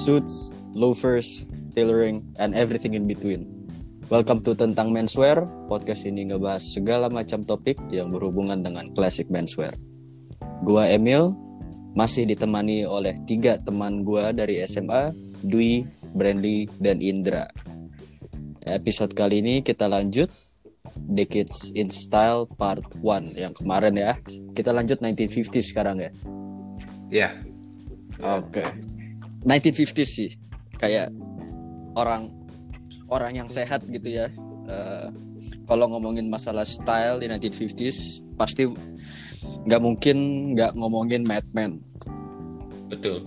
suits, loafers, tailoring, and everything in between. Welcome to Tentang Menswear. Podcast ini ngebahas segala macam topik yang berhubungan dengan classic menswear. Gua Emil, masih ditemani oleh tiga teman gua dari SMA, Dwi, Brandly, dan Indra. Episode kali ini kita lanjut Decades in Style Part 1 yang kemarin ya. Kita lanjut 1950 sekarang ya. Iya. Oke. 1950 sih. Kayak orang orang yang sehat gitu ya. Eh, kalau ngomongin masalah style di 1950s pasti nggak mungkin nggak ngomongin Mad Men. Betul.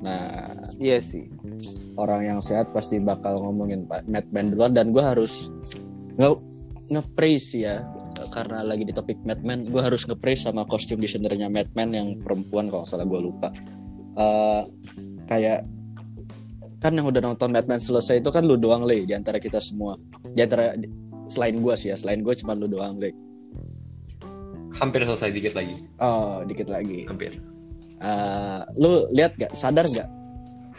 Nah, Iya sih. orang yang sehat pasti bakal ngomongin Mad Men duluan dan gue harus nge nge-praise ya karena lagi di topik Mad Men gue harus nge-praise sama kostum desainernya Mad Men yang perempuan kalau nggak salah gue lupa Eh, kayak kan yang udah nonton Mad Men selesai itu kan lu doang le di antara kita semua. Di antara selain gue sih ya selain gue cuma lu doang le. Hampir selesai dikit lagi. oh dikit lagi. Hampir. Eh, lu lihat gak sadar gak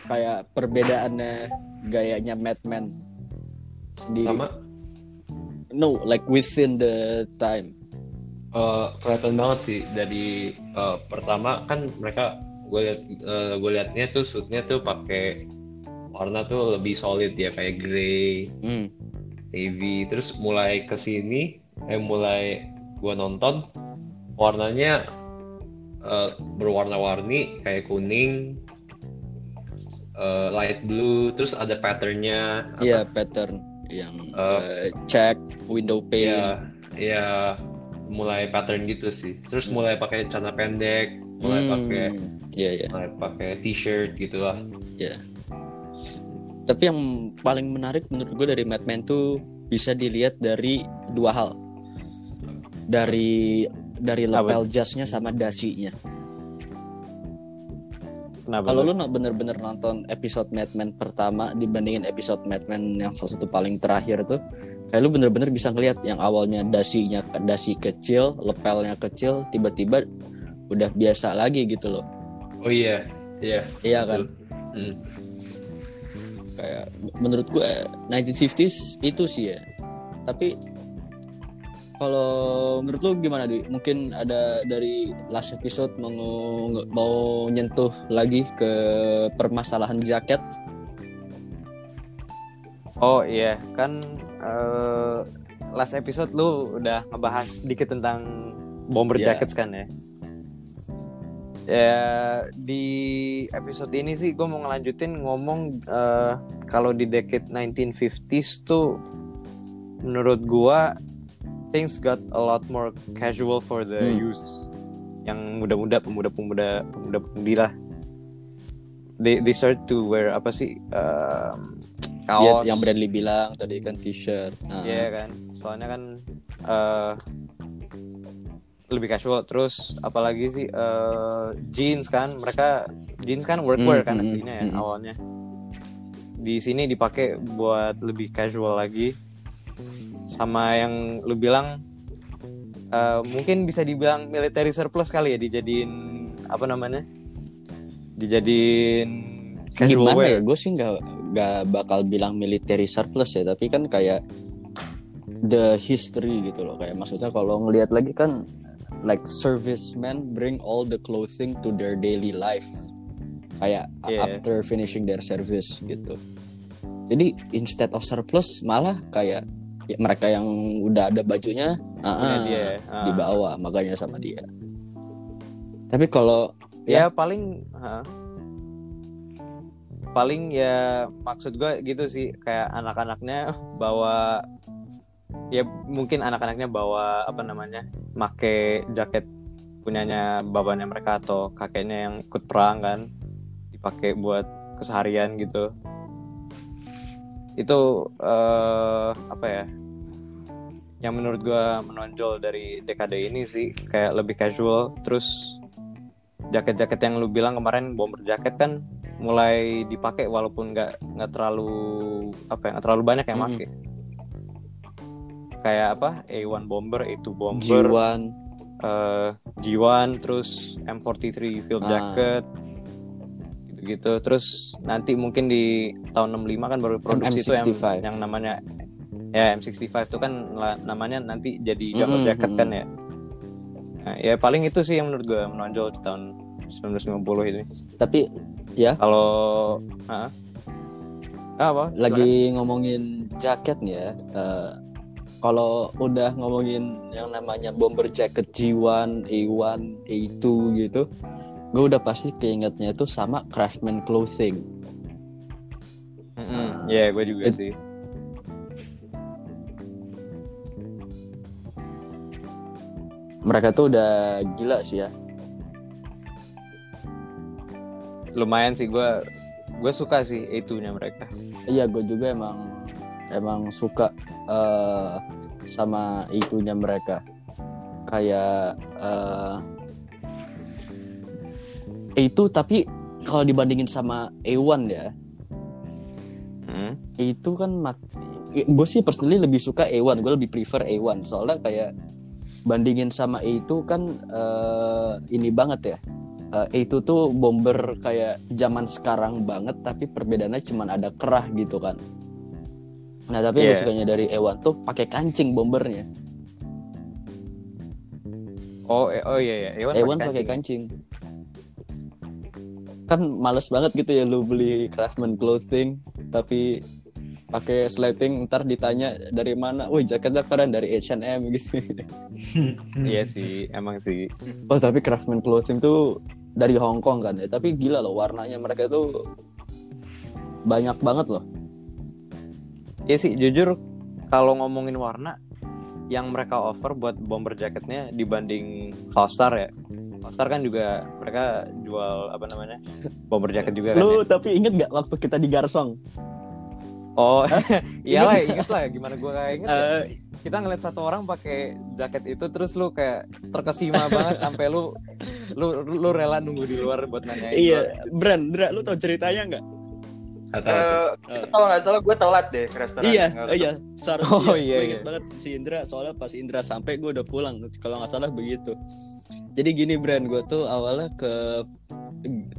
kayak perbedaannya gayanya Mad Men sendiri? Sama. No like within the time. Eh, kelihatan banget sih dari eh, pertama kan mereka gue liat eh, gue liatnya tuh suitnya tuh pakai warna tuh lebih solid ya kayak grey, hmm. navy. Terus mulai ke sini eh mulai gue nonton warnanya eh, berwarna-warni kayak kuning, eh, light blue, terus ada patternnya Iya pattern yang Eh, eh, check window pane Iya, iya mulai pattern gitu sih. Terus mulai pakai celana pendek, mulai Hmm, pakai iya iya. mulai pakai t-shirt gitu lah. tapi yang paling menarik menurut gue dari Mad Men tuh bisa dilihat dari dua hal. Dari dari lapel jasnya sama dasinya. Kalau lu bener-bener nonton episode Mad Men pertama dibandingin episode Mad Men yang salah satu paling terakhir tuh kayak lu bener-bener bisa ngeliat yang awalnya dasinya dasi kecil lepelnya kecil tiba-tiba udah biasa lagi gitu loh Oh iya, iya. iya kan. Hmm. kayak menurut gue 1950s itu sih ya tapi kalau menurut lu gimana Dwi? Mungkin ada dari last episode mau mau nyentuh lagi ke permasalahan jaket. Oh iya, kan eh, last episode lu udah ngebahas sedikit tentang bomber Iya. jackets kan ya. Ya di episode ini sih gue mau ngelanjutin ngomong eh, kalau di decade 1950s tuh menurut gua things got a lot more casual for the Hmm. youth yang muda-muda pemuda-pemuda pemuda-pemudi lah. They they start to wear apa sih um, kaos yang Bradley bilang tadi kan t-shirt. Nah, Iya kan, soalnya kan eh lebih casual. Terus apalagi sih eh, jeans kan, mereka jeans kan workwear Hmm, kan hmm, aslinya ya hmm. awalnya. Di sini dipakai buat lebih casual lagi. Sama yang lu bilang eh, mungkin bisa dibilang military surplus kali ya dijadiin apa namanya? Dijadiin casual gimana wear. ya? Gue sih nggak nggak bakal bilang military surplus ya, tapi kan kayak the history gitu loh. Kayak maksudnya kalau ngelihat lagi kan like servicemen bring all the clothing to their daily life. Kayak Iya. after finishing their service gitu. Jadi instead of surplus malah kayak ya, mereka yang udah ada bajunya Punya ah, dia. ah. dibawa makanya sama dia. Tapi kalau ya paling ha. paling ya maksud gue gitu sih kayak anak-anaknya bawa ya mungkin anak-anaknya bawa apa namanya make jaket punyanya bapaknya mereka atau kakeknya yang ikut perang kan dipakai buat keseharian gitu. Itu eh, apa ya yang menurut gue menonjol dari dekade ini sih kayak lebih casual. Terus jaket-jaket yang lu bilang kemarin bomber jaket kan mulai dipakai walaupun nggak nggak terlalu apa ya nggak terlalu banyak yang Mm-mm. pakai kayak apa A1 bomber A2 bomber G1 eh, G1 terus M43 field Ah. jacket gitu terus nanti mungkin di tahun 65 kan baru produksi itu yang, MM65. yang namanya ya M65 itu kan namanya nanti jadi Mm-mm, Jumbo jacket mm-mm. kan ya nah, ya paling itu sih yang menurut gue menonjol di tahun 1950 ini Tapi ya kalau? Ah, apa lagi ngomongin jaket nih ya. eh, kalau udah ngomongin yang namanya bomber jacket G1, A1, A2 gitu, gue udah pasti keingetnya itu sama Craftsman Clothing. Silakan. Mm-mm. ya gue juga It- sih Mereka tuh udah gila sih ya. lumayan sih gue gue suka sih itunya mereka Iya, gue juga emang emang suka eh, sama itunya mereka. Kayak eh, itu tapi kalau dibandingin sama A1 ya, Hmm. itu kan gue sih personally lebih suka A1 gue lebih prefer A1 soalnya kayak bandingin sama A2 kan eh, ini banget ya A2 tuh bomber kayak zaman sekarang banget tapi perbedaannya cuman ada kerah gitu kan nah tapi yang Yeah. sukanya dari A1 tuh pakai kancing bombernya. Oh eh, oh iya iya. A1 pakai kancing. kan males banget gitu ya lu beli Craftsman clothing tapi pakai sleting ntar ditanya dari mana, woi jaketnya keren dari H&M gitu. iya sih emang sih. Oh tapi Craftsman clothing tuh dari Hong Kong kan ya, tapi gila loh warnanya mereka tuh banyak banget loh. Iya sih jujur kalau ngomongin warna yang mereka offer buat bomber jacketnya dibanding Fallstar ya Fallstar kan juga mereka jual apa namanya bomber jacket juga kan ya? Lu tapi inget gak waktu kita di Garsong? oh iyalah inget lah gimana gue gak inget ya. Eh, kita ngeliat satu orang pakai jaket itu terus lu kayak terkesima banget sampai lu lu lu rela nunggu di luar buat nanyain iya, Bran, Dra, lu tau ceritanya nggak? Eh, itu kalau nggak salah gue telat deh ke restoran. Iya, oh iya, Sar, Oh, iya, iya, gue inget iya. banget si Indra soalnya pas Indra sampai gue udah pulang kalau nggak salah begitu. Jadi gini Bran, gue tuh awalnya ke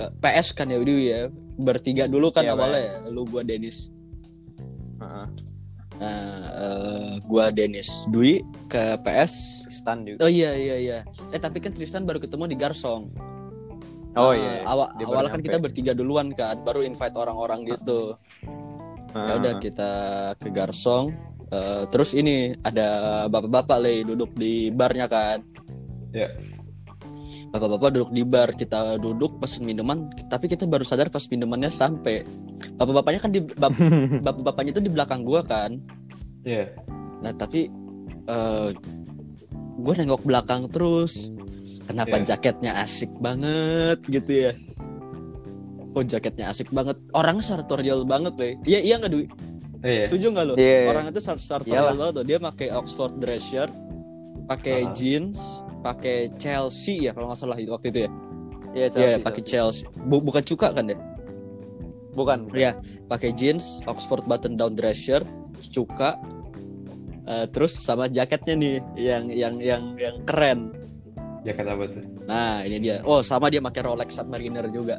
eh, PS kan ya Widu ya bertiga dulu kan Iya, awalnya ya, lu gua Denis. Heeh. Nah, eh, gua Denis Dwi ke PS. Tristan juga Oh iya iya iya. Eh tapi kan Tristan baru ketemu di Garsong. Oh Nah, iya Awal Dia baru awalnya kan nyampe. kita bertiga duluan kan, baru invite orang-orang gitu. Ya udah kita ke Garsong. Eh, terus ini ada bapak-bapak leh duduk di barnya kan. Ya. Bapak-bapak duduk di bar, kita duduk pesen minuman, tapi kita baru sadar pas minumannya sampai. Bapak-bapaknya kan di bap- bapak-bapaknya itu di belakang gua kan. Iya. Nah tapi eh gue nengok belakang terus. Kenapa Iya. jaketnya asik banget gitu ya? Oh jaketnya asik banget. Orangnya sartorial banget deh. Iya iya nggak Dwi? Iya. Setuju nggak lo? Iya, iya. Orang itu sar sartorial Iyalah. banget tuh. Dia pakai Oxford dress shirt, pakai Ah. jeans, pakai Chelsea ya kalau nggak salah itu waktu itu ya. iya Iya Chelsea, pakai Chelsea. Chelsea. Bu- bukan cuka kan ya? bukan bukan. Iya, pakai jeans, Oxford button down dress shirt, cuka, eh, terus sama jaketnya nih yang yang yang yang keren. Jaket apa tuh? Nah ini dia. Oh sama dia pakai Rolex Submariner juga.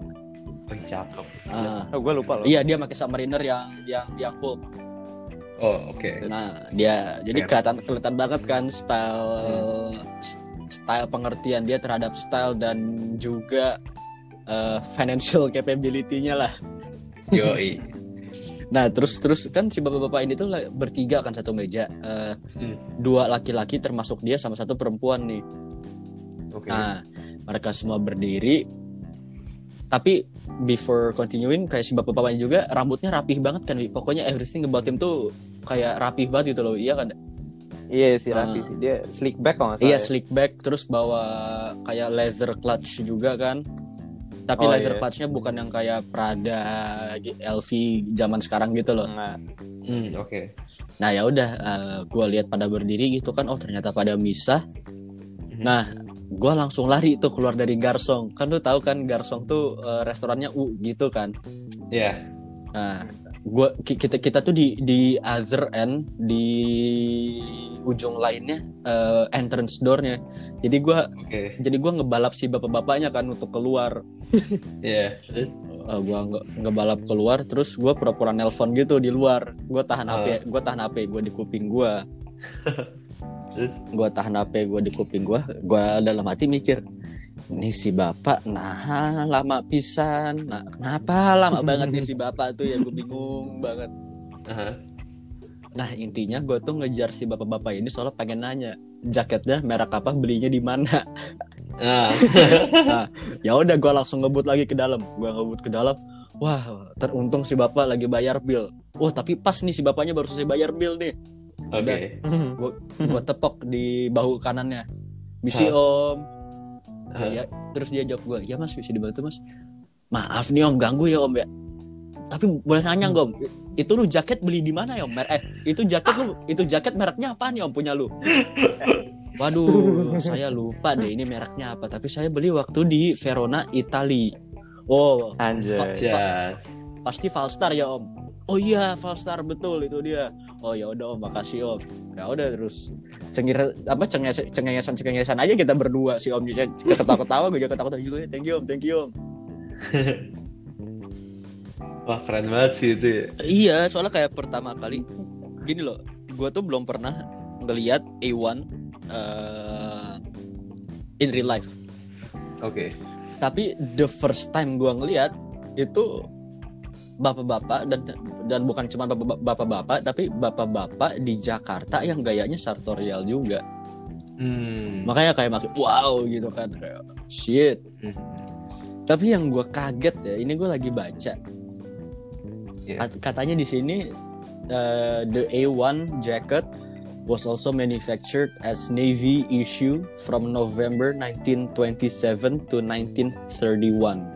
Oh, cakep. Ah, oh gue lupa loh iya dia pakai Submariner yang yang yang Hulk. Oh, oke. Nah dia jadi Keren. kelihatan kelihatan banget kan style s- style pengertian dia terhadap style dan juga eh, financial capability-nya lah. Yoi. Nah terus terus kan si bapak-bapak ini tuh bertiga kan satu meja, Eh, Hmm. dua laki-laki termasuk dia sama satu perempuan nih. Oke. Nah mereka semua berdiri, tapi before continuing kayak si bapak-bapaknya juga rambutnya rapih banget kan, pokoknya everything about him tuh kayak rapih banget gitu loh, iya kan? iya si Raffi Ah. sih dia slick back kalau nggak salah Iya ya. slick back terus bawa kayak leather clutch juga kan. Tapi Oh, leather iya. clutchnya bukan yang kayak Prada, LV zaman sekarang gitu loh. Nggak. Hmm, oke. Nah ya udah, gue lihat pada berdiri gitu kan, oh ternyata pada misah. Nah, gue langsung lari tuh keluar dari Garsong. Kan lu tahu kan Garsong tuh eh, restorannya U gitu kan. Iya. Nah, gua ki- kita kita tuh di di other end di ujung lainnya eh, entrance doornya. Jadi gua Oke. jadi gua ngebalap si bapak-bapaknya kan untuk keluar. Iya. Terus eh, gua nge- ngebalap keluar terus gua pura-pura nelpon gitu di luar gua tahan Ah. HP gua tahan HP gua di kuping gua Gua tahan HP gua di kuping gua gua dalam hati mikir nih si bapak nah lama pisan. Nah kenapa lama banget nih si bapak tuh? Ya gue bingung banget. Aha. nah intinya gue tuh ngejar si bapak-bapak ini soalnya pengen nanya jaketnya merek apa belinya di mana? Nah, ya udah gue langsung ngebut lagi ke dalam. Gue ngebut ke dalam wah teruntung si bapak lagi bayar bill. Wah tapi pas nih si bapaknya baru selesai bayar bill nih oke. gue tepok di bahu kanannya. Misi om. Ah. ya, terus dia jawab gue ya mas bisa dibantu mas. Maaf nih om ganggu ya om ya. Tapi boleh nanya om itu lu jaket beli di mana ya om? Eh itu jaket lu itu jaket mereknya apa nih om punya lu? Waduh saya lupa deh ini mereknya apa tapi saya beli waktu di Verona Itali oh Anjay. Jas. pasti Falstar ya om. Oh iya Falstar betul itu dia oh ya udah om makasih om ya udah terus cengir apa cenges cengengesan cengengesan aja kita berdua si om juga ketawa ketawa gue juga ketawa ketawa juga thank you om thank you om Wah keren banget sih itu. ya. iya soalnya kayak pertama kali gini loh gue tuh belum pernah ngelihat A1 eh, in real life Oke. tapi the first time gua ngeliat itu bapak-bapak dan dan bukan cuma bapak- bapak-bapak tapi bapak-bapak di Jakarta yang gayanya sartorial juga Hmm. makanya kayak makin wow gitu kan kayak shit Hmm. tapi yang gua kaget ya ini gue lagi baca. Kat- katanya di sini uh, the A1 jacket was also manufactured as Navy issue from November 1927 to 1931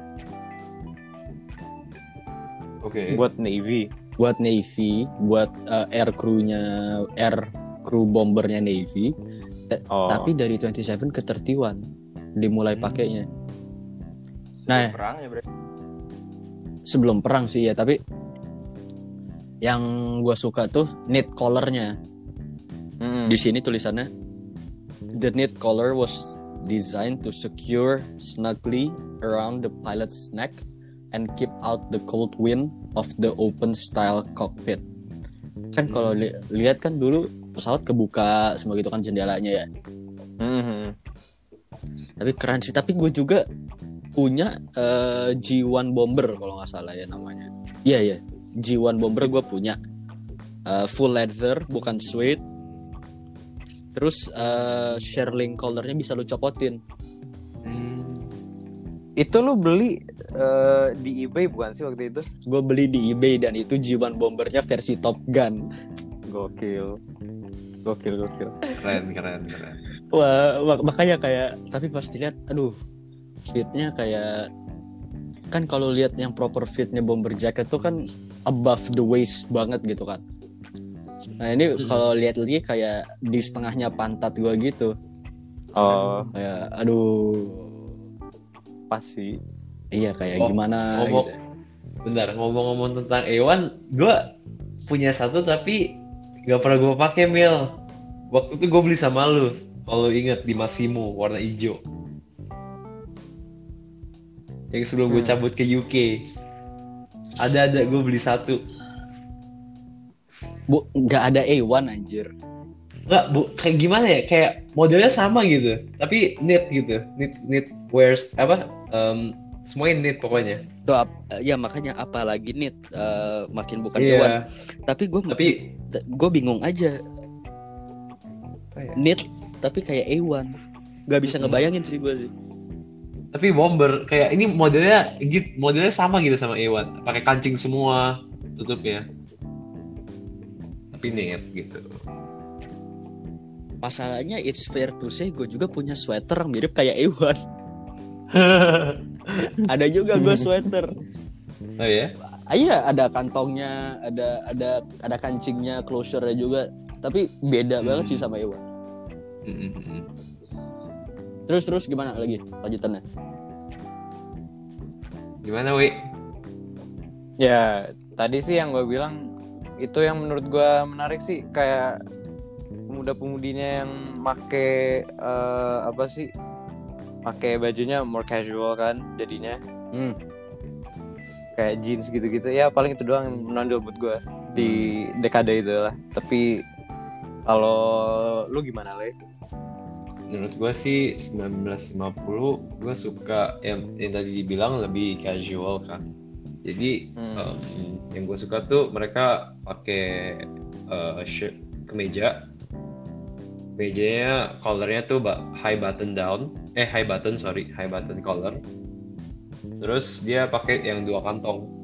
Oke. Buat Navy. buat Navy, buat uh, air crew-nya air crew bombernya Navy. Oh. Tapi dari 27 ke 31 dimulai Hmm. pakainya. Nah, perang ya berarti. sebelum perang sih ya, tapi yang gua suka tuh knit collarnya. Mm. Di sini tulisannya the knit collar was designed to secure snugly around the pilot's neck and keep out the cold wind of the open style cockpit. Kan kalau li- lihat kan dulu pesawat kebuka semua gitu kan jendelanya ya. Mhm. Tapi keren sih. Tapi gue juga punya eh, G1 Bomber kalau nggak salah ya namanya. Iya ya, G1 Bomber gue punya Eh, full leather bukan suede. Terus eh, shearling collarnya bisa lu copotin. Itu lu beli eh, di eBay bukan sih waktu itu? Gue beli di eBay dan itu G1 Bombernya versi Top Gun. Gokil. Gokil, gokil. Keren keren keren. Wah, mak- makanya kayak tapi pas dilihat, aduh, fitnya kayak kan kalau lihat yang proper fitnya bomber jacket tuh kan above the waist banget gitu kan. Nah ini kalau lihat lagi kayak di setengahnya pantat gua gitu, Oh, kayak aduh, pas sih. iya kayak Oh, gimana? ngomong- gitu. Bentar ngomong-ngomong tentang A1, gue punya satu tapi gak pernah gue pakai Mil. Waktu itu gue beli sama lu. Kalau lu inget di Massimo warna hijau. Yang sebelum gue Hmm. cabut ke UK. Ada ada gue beli satu. Bu, nggak ada A1 anjir. Nggak, bu, kayak gimana ya? Kayak modelnya sama gitu, tapi knit gitu, knit knit wears apa? Um, semuanya knit pokoknya. Tuh, ya makanya apalagi nih eh, makin bukan Iya. A1. Tapi gue Tapi gue bingung aja ya? knit tapi kayak A1 Gak bisa Mm-mm. ngebayangin sih gue sih tapi bomber kayak ini modelnya gitu, modelnya sama gitu sama A1, pakai kancing semua tutupnya. Tapi knit gitu. Masalahnya it's fair to say gue juga punya sweater yang mirip kayak A1 Ada juga gue sweater oh ya? ah, Iya ada kantongnya Ada ada ada kancingnya Closure-nya juga Tapi beda Hmm. banget sih sama A1 Mm-mm. Terus terus gimana lagi lanjutannya Gimana, Wi? Ya, tadi sih yang gue bilang itu yang menurut gue menarik sih kayak pemuda-pemudinya yang make eh, apa sih? Pakai bajunya more casual kan jadinya. hmm. kayak jeans gitu-gitu ya paling itu doang yang menonjol buat gue di dekade itu lah tapi kalau lu gimana le menurut gue sih 1950 gue suka yang, yang tadi dibilang lebih casual kan jadi Hmm. um, yang gue suka tuh mereka pakai uh, shirt kemeja mejanya collarnya tuh high button down eh high button sorry high button collar terus dia pakai yang dua kantong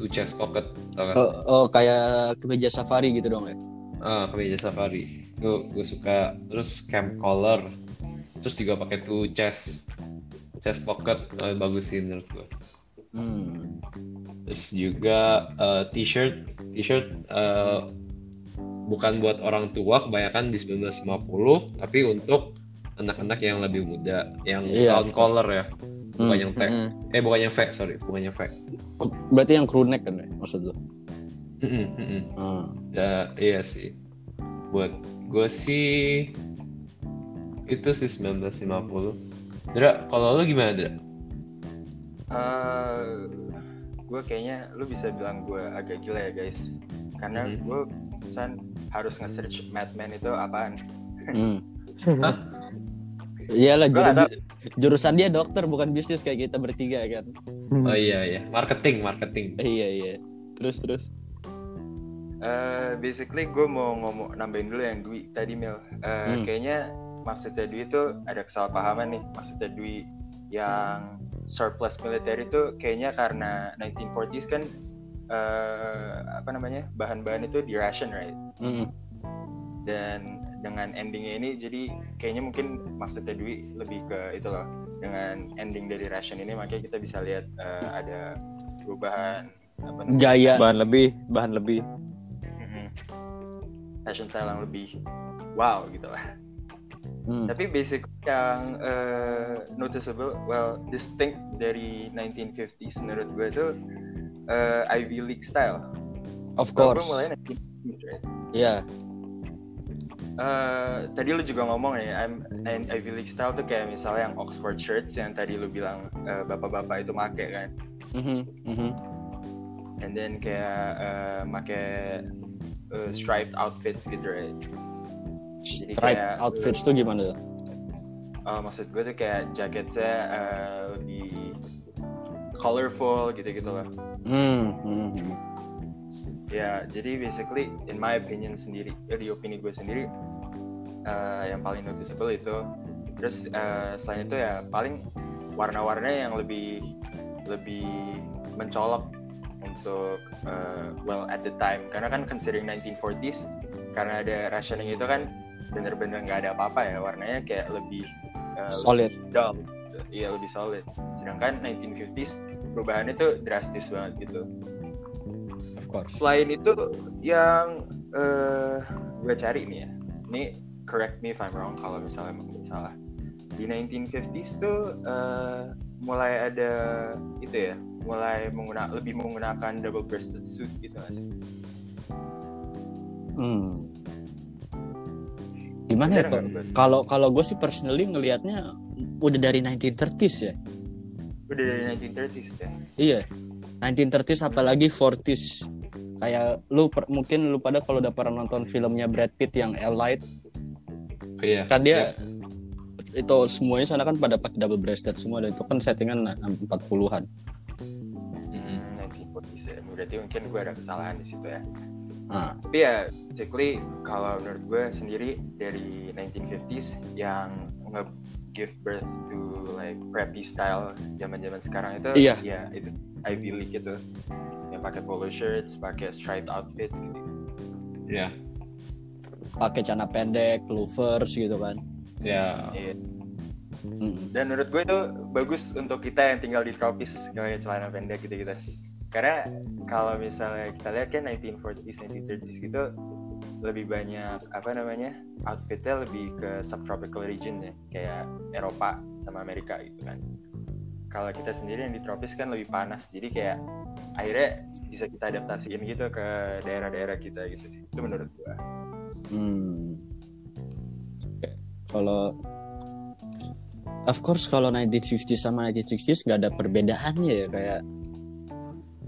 two chest pocket tau kan? Oh, oh kayak kemeja safari gitu dong ya. Ah, kemeja safari. Gue gue suka. Terus camp collar. Terus juga pakai tuh chest chest pocket Ah, bagus sih menurut gue. Hmm. Terus juga eh, t-shirt t-shirt eh, bukan buat orang tua kebanyakan di 1950 tapi untuk anak-anak yang lebih muda yang Iya, of course. collar ya bukan Hmm, yang tag Mm-mm. eh bukan yang V sorry bukan yang V Berarti yang crew neck kan ya maksud lu? Hmm. Ya, iya sih. Buat gue sih itu sih 1950. Dra, kalau lu gimana, Dra? gue kayaknya lu bisa bilang gue agak gila ya guys karena Mhm. gue kan harus nge-search Madman itu apaan Hmm. Iyalah juru- jurusan dia dokter bukan bisnis kayak kita bertiga kan. Oh iya iya, marketing, marketing. Iya iya. Terus terus. Eh, basically gue mau ngomong nambahin dulu yang Dwi tadi Mil Eh, Hmm. kayaknya maksudnya Dwi itu ada kesalahpahaman nih maksudnya Dwi yang surplus militer itu kayaknya karena 1940s kan eh, apa namanya bahan-bahan itu di ration right Hmm. dan dengan endingnya ini jadi kayaknya mungkin maksudnya Dwi lebih ke itu loh dengan ending dari ration ini makanya kita bisa lihat eh, ada perubahan apa namanya, Gaya. bahan lebih bahan lebih mm-mm, fashion style yang lebih wow gitu lah Hmm. tapi basic yang eh, noticeable well distinct dari 1950s menurut gue itu eh, Ivy League style Of gue course. mulai 1950s right? Iya. Eh, tadi lu juga ngomong ya, I'm, and Ivy League style tuh kayak misalnya yang Oxford shirts yang tadi lu bilang eh, bapak-bapak itu make kan, Mhm, mhm. and then kayak eh, make eh, striped outfits gitu right. Jadi Stripe kayak- outfits tuh gimana tuh? Eh, maksud gue tuh kayak jaketnya eh, lebih colorful gitu-gitu loh. Hmm. hmm, hmm. Ya, jadi basically in my opinion sendiri, eh, di opini gue sendiri, eh, yang paling noticeable itu. Terus eh, selain itu ya paling warna-warna yang lebih lebih mencolok untuk eh, well at the time. Karena kan considering 1940s, karena ada rationing itu kan bener-bener nggak ada apa-apa ya warnanya kayak lebih eh, Solid. dull, gitu. iya lebih solid. Sedangkan 1950s perubahannya tuh drastis banget gitu Of course. selain itu yang eh gue cari nih ya ini correct me if I'm wrong kalau misalnya emang gue salah di 1950s tuh eh, mulai ada itu ya mulai menggunakan lebih menggunakan double breasted suit gitu nggak sih Hmm. Gimana ya? Bener? Kalau kalau gue sih personally ngelihatnya udah dari 1930s ya. Udah dari 1930s ya Iya. 1930s apalagi 40s. Kayak lu per- mungkin lu pada kalau udah pernah nonton filmnya Brad Pitt yang Elite Oh, iya. kan dia itu semuanya sana kan pada pakai double breasted semua dan itu kan settingan 40-an. Mm-mm. 1940s ya berarti mungkin gue ada kesalahan di situ ya Nah, tapi ya basically kalau menurut gue sendiri dari 1950s yang nge give birth to like preppy style zaman-zaman sekarang itu Iya. ya itu Ivy League itu yang pakai polo shirts, pakai striped outfits gitu. Ya, pakai celana pendek, loafers gitu kan. ya. Iya. Mm-mm. Dan menurut gue itu bagus untuk kita yang tinggal di tropis kayak celana pendek gitu gitu. Karena kalau misalnya kita lihat kan 1940s, 1930s gitu lebih banyak apa namanya outfitnya lebih ke subtropical region ya kayak Eropa sama Amerika gitu kan. Kalau kita sendiri yang di tropis kan lebih panas, jadi kayak akhirnya bisa kita adaptasiin gitu ke daerah-daerah kita gitu sih. Itu menurut gua. Hmm. Kalau of course kalau 1950 sama 1960s nggak ada perbedaannya ya kayak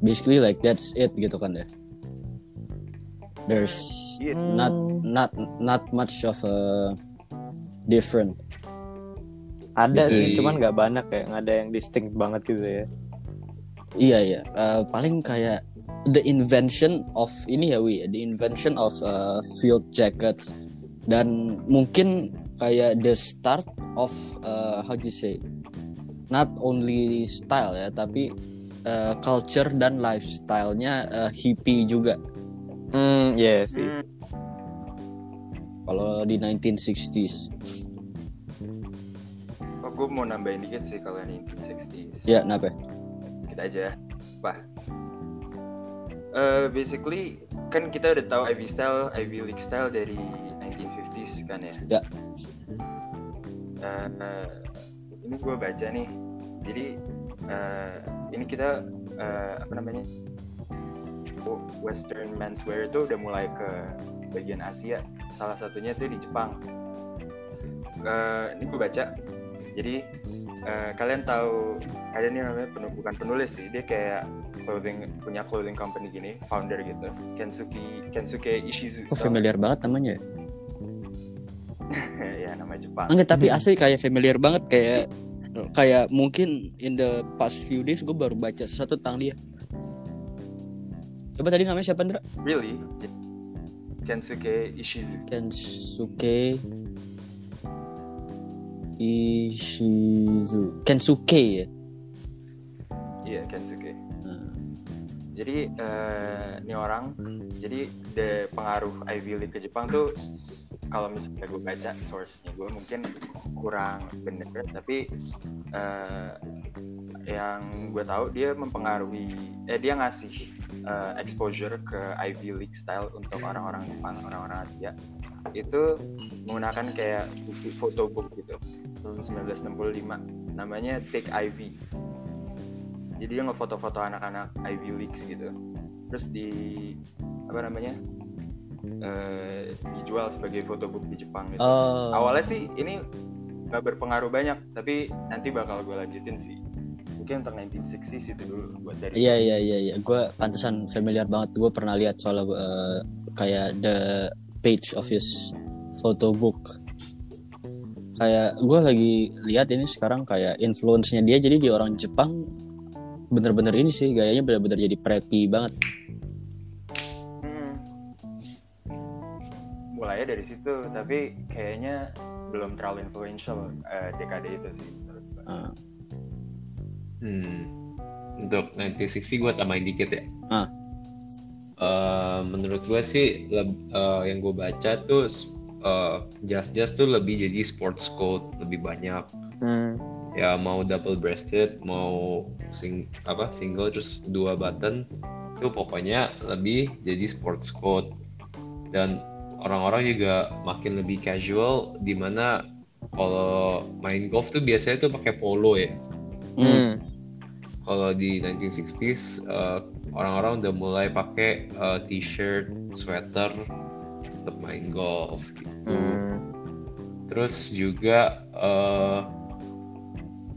basically like that's it gitu kan ya there's Iya. not not not much of a different. Ada Gitu. sih cuman nggak banyak ya nggak ada yang distinct banget gitu ya. Iya iya. Eh, paling kayak the invention of ini ya wi the invention of uh, field jackets. Dan mungkin kayak the start of uh, how do you say? Not only style ya tapi uh, culture dan lifestyle-nya uh, hippie juga hmm iya sih. Hmm, kalau di 1960s oh, gue mau nambahin dikit sih kalau 1960s. ya kenapa? Kita aja. Apa Eh, basically kan kita udah tahu Ivy style Ivy League style dari 1950s kan ya? Ya. Eh, eh, ini gue baca nih. Jadi eh, ini kita eh, apa namanya Western menswear itu udah mulai ke bagian Asia. Salah satunya tuh di Jepang. Eh, ini gue baca. Jadi eh, kalian tahu ada nih namanya penu- bukan penulis sih dia kayak clothing punya clothing company gini founder gitu. Kensuke Kensuke Ishizu. Kok familiar banget namanya? Ya? ya nama Jepang. Enggak, tapi asli kayak familiar banget. Kayak kayak mungkin in the past few days gue baru baca sesuatu tentang dia. Coba tadi namanya siapa Ndra? really Kensuke Ishizu Kensuke Ishizu. Kensuke ya. iya Kensuke Nah, jadi eh, ini orang jadi the pengaruh Ivy League ke Jepang tuh kalau misalnya gue baca source-nya gue mungkin kurang bener tapi eh, yang gue tahu dia mempengaruhi eh dia ngasih eh, exposure ke Ivy League style untuk orang-orang Jepang orang-orang Asia. Itu menggunakan kayak buku photobook gitu. Tahun 1965 namanya Take Ivy. Jadi dia ngefoto-foto anak-anak Ivy Leagues gitu. Terus di apa namanya eh, dijual sebagai photobook di Jepang gitu. Oh. awalnya sih ini nggak berpengaruh banyak tapi nanti bakal gue lanjutin sih mungkin untuk 1960s itu dulu buat dari Iya iya iya iya. Gue pantesan familiar banget. Gue pernah lihat soal eh, kayak the page of his photo book. Kayak gue lagi lihat ini sekarang kayak influence-nya dia jadi di orang Jepang bener-bener ini sih gayanya bener-bener jadi preppy banget. Hmm. mulainya dari situ tapi kayaknya belum terlalu influential eh, dekade itu sih menurut gue. Hmm. Untuk 1960 gue tambahin dikit ya. Ah. Eh, menurut gue sih eh, yang gue baca tuh eh, jas-jas tuh lebih jadi sports coat lebih banyak. hmm. Ya mau double breasted, mau sing apa single terus dua button itu pokoknya lebih jadi sports coat dan orang-orang juga makin lebih casual di mana kalau main golf tuh biasanya tuh pakai polo ya Hmm. Kalau di 1960s eh, orang-orang udah mulai pakai eh, t-shirt, sweater untuk main golf gitu. Hmm. Terus juga eh,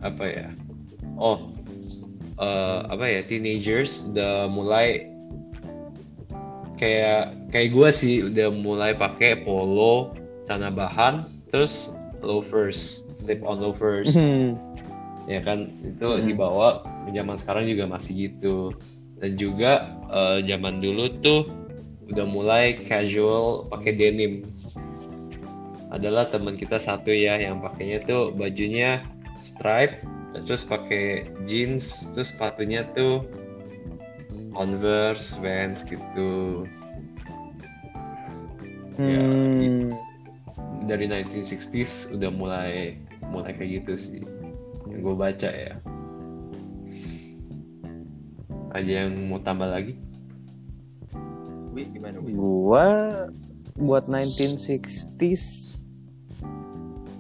apa ya? Oh, eh, apa ya? Teenagers udah mulai kayak kayak gue sih udah mulai pakai polo, celana bahan, terus loafers, slip on loafers. Hmm. Ya kan? Itu Hmm. dibawa zaman sekarang juga masih gitu. Dan juga eh, zaman dulu tuh udah mulai casual pakai denim. Adalah teman kita satu ya yang pakainya tuh bajunya stripe terus pakai jeans terus sepatunya tuh Converse, Vans gitu. Ya, Hmm. dari 1960s udah mulai mulai kayak gitu sih yang gue baca ya ada yang mau tambah lagi Wi gimana Wi? Gua buat 1960s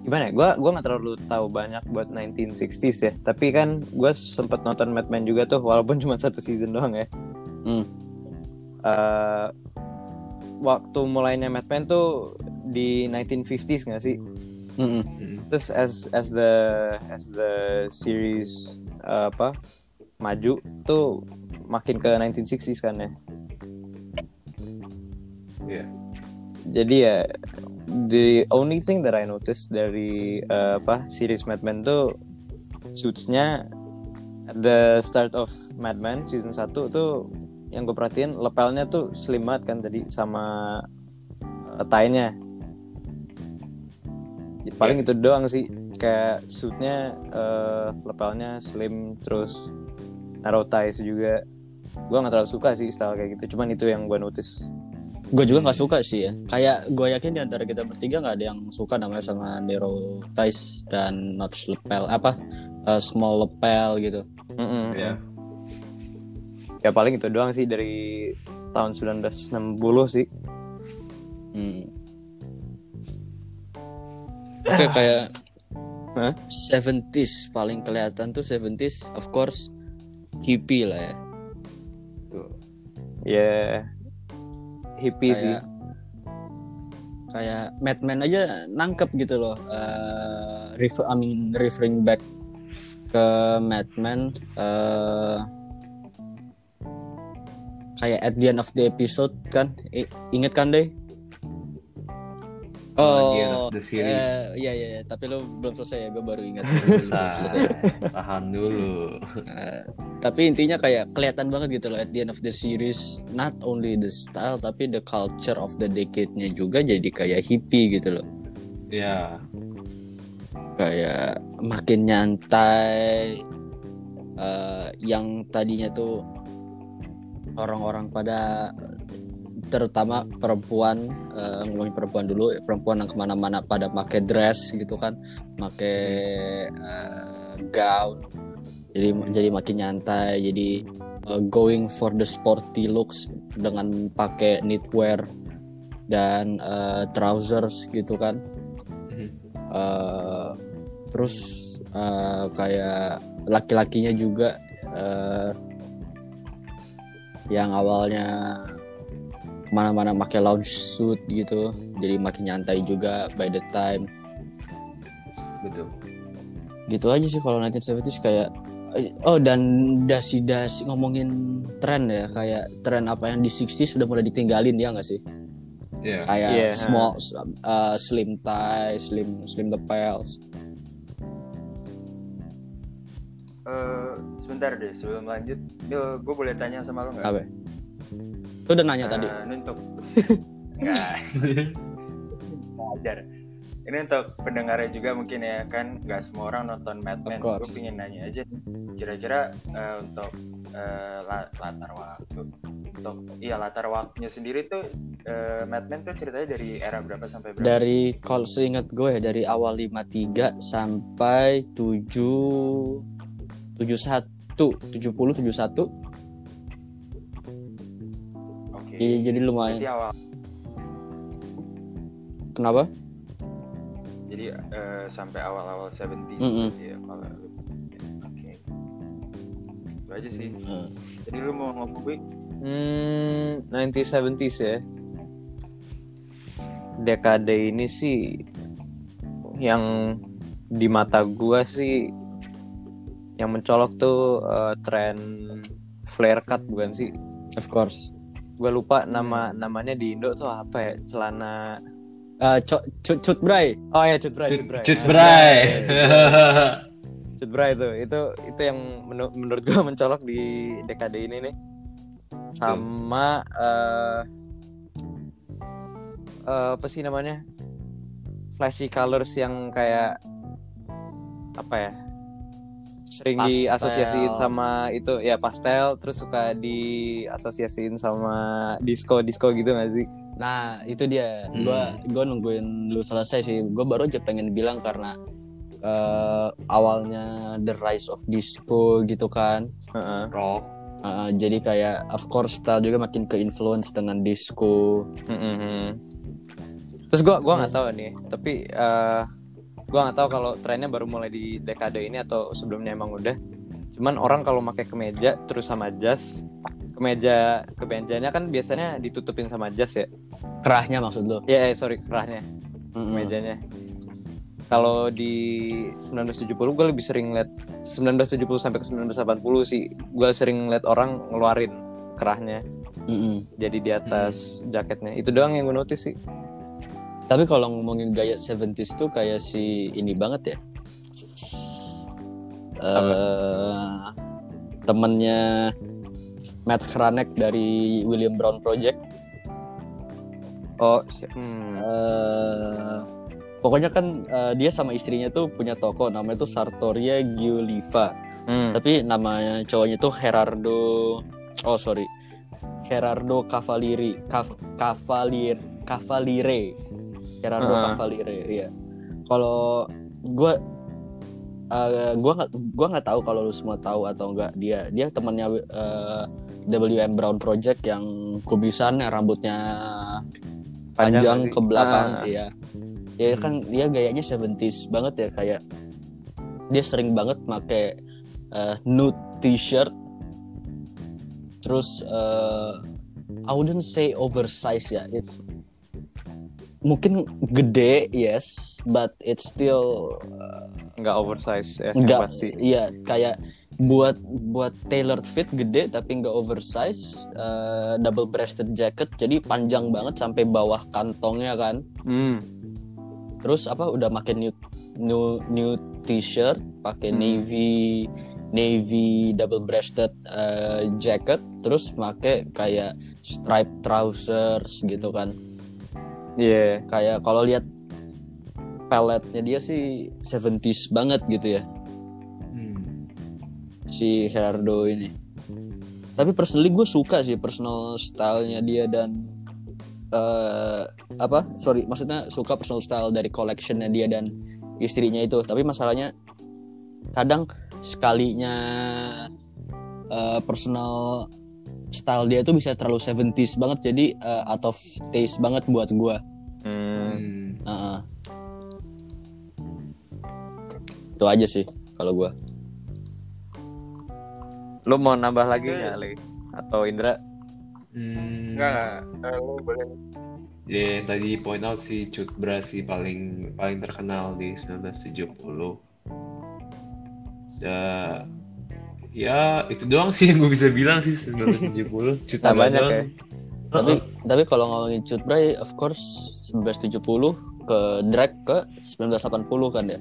gimana ya? Gua gua nggak terlalu tahu banyak buat 1960s ya. Tapi kan gue sempet nonton Mad Men juga tuh, walaupun cuma satu season doang ya. Hmm. Eh, waktu mulainya Mad Men tuh di 1950s nggak sih? Mm-mm. Hmm. Terus as as the as the series eh, apa maju tuh makin ke 1960s kan ya. Iya. Jadi ya the only thing that I noticed dari eh, apa series Mad Men tuh suitsnya at the start of Mad Men season 1 tuh yang gue perhatiin lepelnya tuh slim banget kan tadi sama uh, tie-nya. Paling itu doang sih kayak suitnya eh, lepelnya slim terus narrow ties juga. Gue nggak terlalu suka sih style kayak gitu. Cuman itu yang gue notice. gue juga nggak suka sih ya kayak gue yakin di antara kita bertiga nggak ada yang suka namanya sama narrow ties dan notch lapel apa uh, small lapel gitu Mm-mm. Iya. Ya paling itu doang sih dari tahun 1960 sih. Hmm. Oke kayak Hah? 70s paling kelihatan tuh 70s of course hippie lah ya. Tuh. Ya hippie sih. Kayak kayak Mad Men aja nangkep gitu loh. Eh refer, I mean referring back ke Mad Men eh kayak at the end of the episode kan I- inget kan deh? Oh, end of the series. eh, iya iya iya. tapi lo belum selesai ya, gue baru ingat. Selesai. tahan dulu. Eh, tapi intinya kayak kelihatan banget gitu loh at the end of the series not only the style tapi the culture of the decade-nya juga jadi kayak hippie gitu loh Ya, kayak makin nyantai eh, yang tadinya tuh orang-orang pada terutama perempuan eh, ngomongin perempuan dulu perempuan yang ke mana-mana pada pakai dress gitu kan pakai eh, gown jadi jadi makin nyantai jadi eh, going for the sporty looks dengan pakai knitwear dan eh, trousers gitu kan. Eh, terus eh, kayak laki-lakinya juga eh, yang awalnya ke mana-mana pakai lounge suit gitu jadi makin nyantai juga by the time betul. gitu aja sih kalau 1970s kayak oh dan dasi-dasi ngomongin tren ya kayak tren apa yang di 60s sudah mulai ditinggalin ya nggak sih Ya, kayak Iya. small uh, slim tie slim slim lapels Eh, sebentar deh sebelum lanjut, gue boleh tanya sama lo nggak? Lu udah nanya tadi Eh, ini untuk nggak ngajar. Ini untuk pendengarnya juga mungkin ya kan nggak semua orang nonton Mad Men. Gue pengen nanya aja kira-kira eh, untuk la- latar waktu untuk iya latar waktunya sendiri tuh eh, Mad Men tuh ceritanya dari era berapa sampai berapa? dari kalau seingat gue ya dari awal 53 sampai 7 71 70 71 Oke. Iya, jadi lumayan Jadi awal. kenapa Jadi eh, sampai awal-awal 70 Mm-mm. ya, kalau lu- Oke. Itu aja sih. Hmm. Jadi lu mau ngomong gue Hmm, 1970s ya. Dekade ini sih yang di mata gua sih yang mencolok tuh eh, tren flare cut bukan sih? of course Gua lupa nama namanya di Indo tuh apa ya? Celana uh, cut cut bray Oh ya, cut bray, cut bray. Cut Ah, bray. Cut bray itu. Itu itu yang menu- menurut gua mencolok di dekade ini nih. Sama eh eh, apa sih namanya? Flashy colors yang kayak apa ya? Sering Pastel. diasosiasiin sama itu ya pastel terus suka diasosiasiin sama disco disco gitu gak sih? Nah itu dia, Hmm. gua gua nungguin lu selesai sih. Gua baru aja pengen bilang karena eh, awalnya the rise of disco gitu kan. Heeh. Rock. Uh, jadi kayak of course style juga makin ke influence dengan disco. Mm-mm. Terus gua gua nggak tahu nih, tapi eh gua nggak tahu kalau trennya baru mulai di dekade ini atau sebelumnya emang udah. Cuman orang kalau pakai kemeja terus sama jas, kemeja kemejanya kan biasanya ditutupin sama jas ya. Kerahnya maksud lu? Ya, eh, sorry kerahnya, Mm-mm. kemejanya. kalau di 1970 gue lebih sering liat 1970 sampai ke 1980 sih gue sering liat orang ngeluarin kerahnya Mm-mm. jadi di atas jaketnya itu doang yang gue notice sih Tapi kalau ngomongin gaya 70s tuh kayak si ini banget ya. Eh temennya Matt Hranek dari William Brown Project. oh hmm. Eh pokoknya kan eh, dia sama istrinya tuh punya toko namanya tuh Sartoria Giuliva. Hmm. Tapi namanya cowoknya tuh Gerardo oh sorry. Gerardo Cavalieri Cav- Cavalier Cavalire. Gerardo Ah. Cavaliere, iya. Kalau gua eh, gua nggak gua nggak tahu kalau lu semua tahu atau enggak dia dia temannya eh, WM Brown Project yang kubisan yang rambutnya panjang, sih? ke belakang Ah. iya. Ya kan dia gayanya 70s banget ya kayak dia sering banget make eh, nude t-shirt terus eh, I wouldn't say oversize ya it's mungkin gede yes but it's still nggak oversize ya nggak pasti iya kayak buat buat tailored fit gede tapi nggak oversize eh, double breasted jacket jadi panjang banget sampai bawah kantongnya kan hmm. terus apa udah makin new new new t-shirt pakai Hmm. navy navy double breasted eh, jacket terus make kayak stripe trousers gitu kan Iya. kayak kalau lihat peletnya dia sih 70s banget gitu ya Hmm. si Gerardo ini tapi personally gue suka sih personal stylenya dia dan eh apa sorry maksudnya suka personal style dari collectionnya dia dan istrinya itu tapi masalahnya kadang sekalinya eh, personal style dia tuh bisa terlalu 70s banget jadi eh, out of taste banget buat gue Hmm. Hmm. itu aja sih kalau gue Lu mau nambah lagi nggak, Le? Atau Indra? Hmm. Enggak, enggak. Eh, lu boleh. Ya, yang tadi point out si Cut Bra sih paling paling terkenal di 1970. Ya, ya itu doang sih yang gue bisa bilang sih 1970. Cut Tak Bra banyak doang. ya. tapi tapi kalau ngomongin Cut Bray of course 1970 ke drag ke 1980 kan ya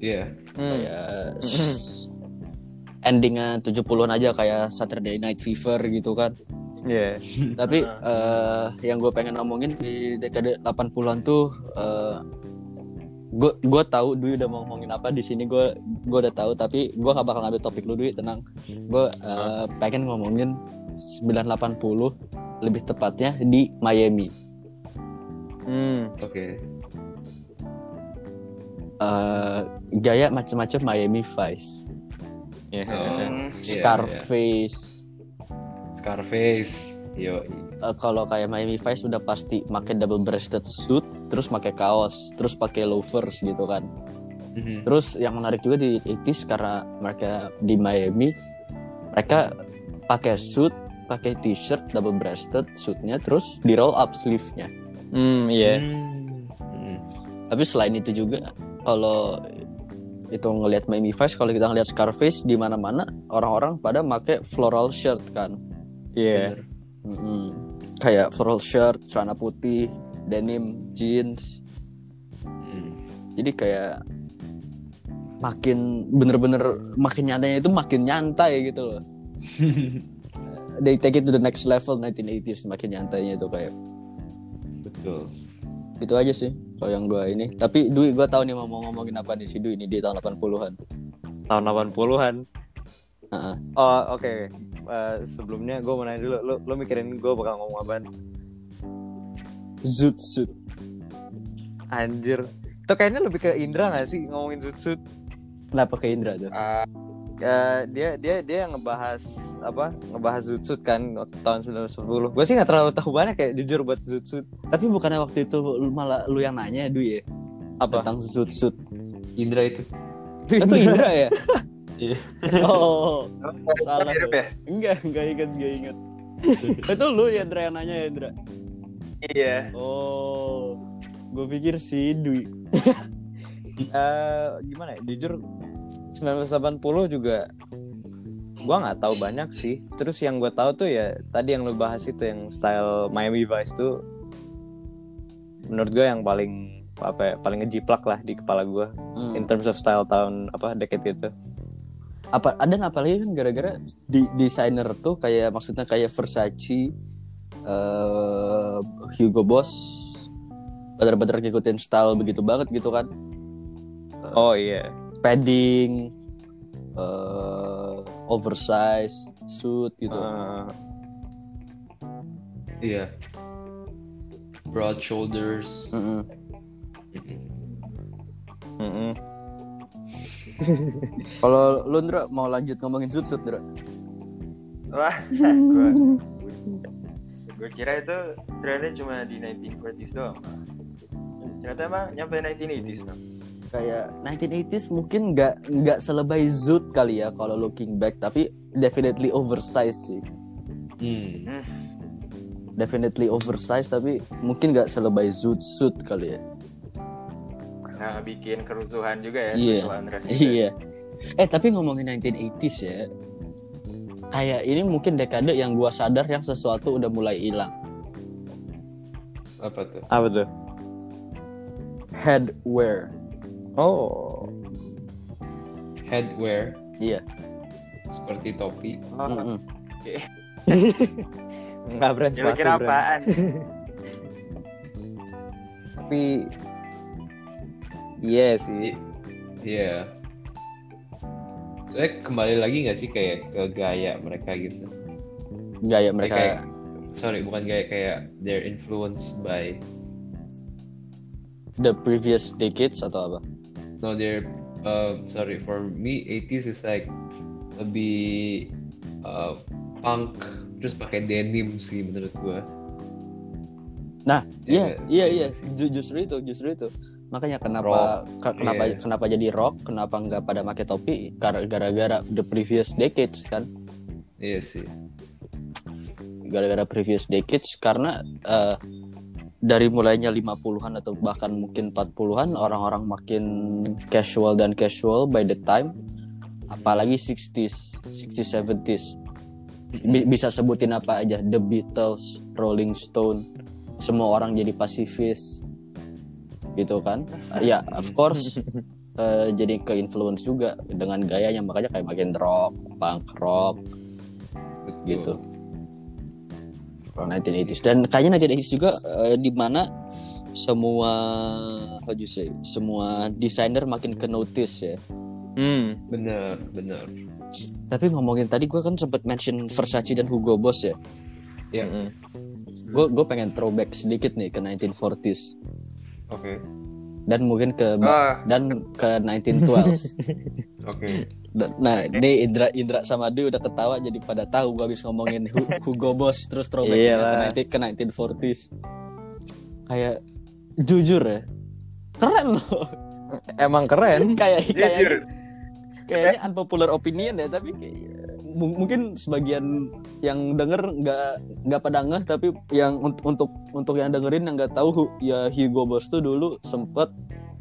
Iya. Hmm. kayak s- endingnya 70-an aja kayak Saturday Night Fever gitu kan Iya. tapi eh, yang gue pengen ngomongin di dekade 80-an tuh gue gue tahu Dwi udah mau ngomongin apa di sini gue gue udah tahu tapi gue gak bakal ngambil topik lu Dwi tenang gue eh, pengen ngomongin 980 lebih tepatnya di Miami Hmm. Oke. eh gaya macam-macam Miami Vice, Iya. Oh, Hmm. iya, Scarface. iya. Scarface. Yo. Eh, kalau kayak Miami Vice udah pasti pakai double breasted suit, terus pakai kaos, terus pakai loafers gitu kan. Mhm. Terus yang menarik juga di 80s karena mereka di Miami, mereka pakai suit, pakai t-shirt double breasted suitnya, terus di roll up sleeve-nya. Hmm, iya. Hmm. Hmm. Tapi selain itu juga kalau itu ngelihat Miami Vice, kalau kita ngelihat Scarface di mana-mana orang-orang pada pakai floral shirt kan. Iya. Mm-mm. Kayak floral shirt, celana putih, denim, jeans. Hmm. Jadi kayak makin bener-bener makin nyantainya itu makin nyantai gitu loh. They take it to the next level 1980s makin nyantainya itu kayak Betul. itu aja sih kalau yang gua ini. Tapi Dwi gua tahu nih mau ngomongin apa nih si Dwi ini di tahun 80-an. Tahun 80-an. Heeh. Oh, oke. Eh, sebelumnya gue mau nanya dulu, lu, lu mikirin gue bakal ngomong apaan? Zoot suit. Anjir. Itu kayaknya lebih ke Indra gak sih ngomongin Zoot Kenapa ke Indra tuh? Ah, Eh, dia dia dia yang ngebahas apa? Ngebahas Zoot Suit kan waktu tahun 1910. Gue sih nggak terlalu tahu banyak kayak jujur buat Zoot Suit. Tapi bukannya waktu itu lu- malah lu yang nanya Dwi ya Apa? tentang zoot suit. Indra itu. Itu Indra ya? Iya. Oh, kita salah. ya? Enggak, enggak inget, enggak inget. itu lu ya Indra yang nanya ya Indra? Iya. Oh, gue pikir si Dwi. eh gimana ya jujur 1980 juga gua nggak tahu banyak sih terus yang gue tahu tuh ya tadi yang lu bahas itu yang style Miami Vice tuh menurut gue yang paling apa ya, paling ngejiplak lah di kepala gue Hmm. in terms of style tahun apa decade itu apa ada apa lagi kan gara-gara di desainer tuh kayak maksudnya kayak Versace eh Hugo Boss bener-bener ngikutin style begitu banget gitu kan oh iya padding eh oversize suit gitu Eh, Iya. Broad shoulders. Mm-mm. mm-mm. kalau lu Ndra mau lanjut ngomongin suit suit Ndra Wah, gue gue kira itu trennya cuma di 1940s doang. Ternyata emang nyampe 1980s bang. kayak 1980s mungkin nggak nggak selebay Zoot kali ya kalau looking back tapi definitely oversize sih Hmm. Hmm. definitely oversize tapi mungkin nggak selebay Zoot suit kali ya Nah, bikin kerusuhan juga ya. Iya. gitu. iya eh tapi ngomongin 1980s ya kayak ini mungkin dekade yang gua sadar yang sesuatu udah mulai hilang Apa tuh? apa tuh headwear oh Headwear. iya Seperti topi. Oh, Mm-mm. nggak brand sepatu apaan? tapi iya sih Iya. Soalnya kembali lagi nggak sih kayak ke gaya mereka gitu? gaya mereka kayak, sorry bukan gaya kayak they're influenced by the previous decades atau apa no they're uh, sorry for me 80s is like lebih uh, punk terus pakai denim sih menurut gua. Nah, iya, Iya, iya, iya, Ju- justru itu, justru itu. Makanya kenapa Rock, kenapa iya. kenapa jadi rock, kenapa nggak pada pakai topi? Gara-gara the previous decades kan. Iya sih. Gara-gara previous decades karena eh, dari mulainya 50-an atau bahkan mungkin 40-an orang-orang makin casual dan casual by the time apalagi 60s, 60s 70s. Bi- bisa sebutin apa aja The Beatles, Rolling Stone, semua orang jadi pasifis gitu kan? Ya, of course eh, jadi ke influence juga dengan gayanya makanya kayak makin rock, punk rock Betul. gitu. 1980s dan kayaknya 1980s juga eh, di mana semua how you say semua desainer makin ke notice ya. hmm Bener, bener. Tapi ngomongin tadi gue kan sempat mention Versace dan Hugo Boss ya. Ya, Mm-mm. Gue gue pengen throwback sedikit nih ke 1940s oke. dan mungkin ke Ah. dan ke 1912. Oke. Da- Nah, ini Indra Indra sama Dewi udah ketawa jadi pada tahu gue habis ngomongin Hu- Hugo Boss terus throwback ke, 19 ke 1940s. Kayak jujur ya. Keren loh. emang keren kayak kayak kayaknya unpopular opinion ya tapi kayak- mungkin sebagian yang denger nggak nggak pada ngeh tapi yang untuk untuk untuk yang dengerin yang nggak tahu Hu- ya Hugo Boss tuh dulu sempet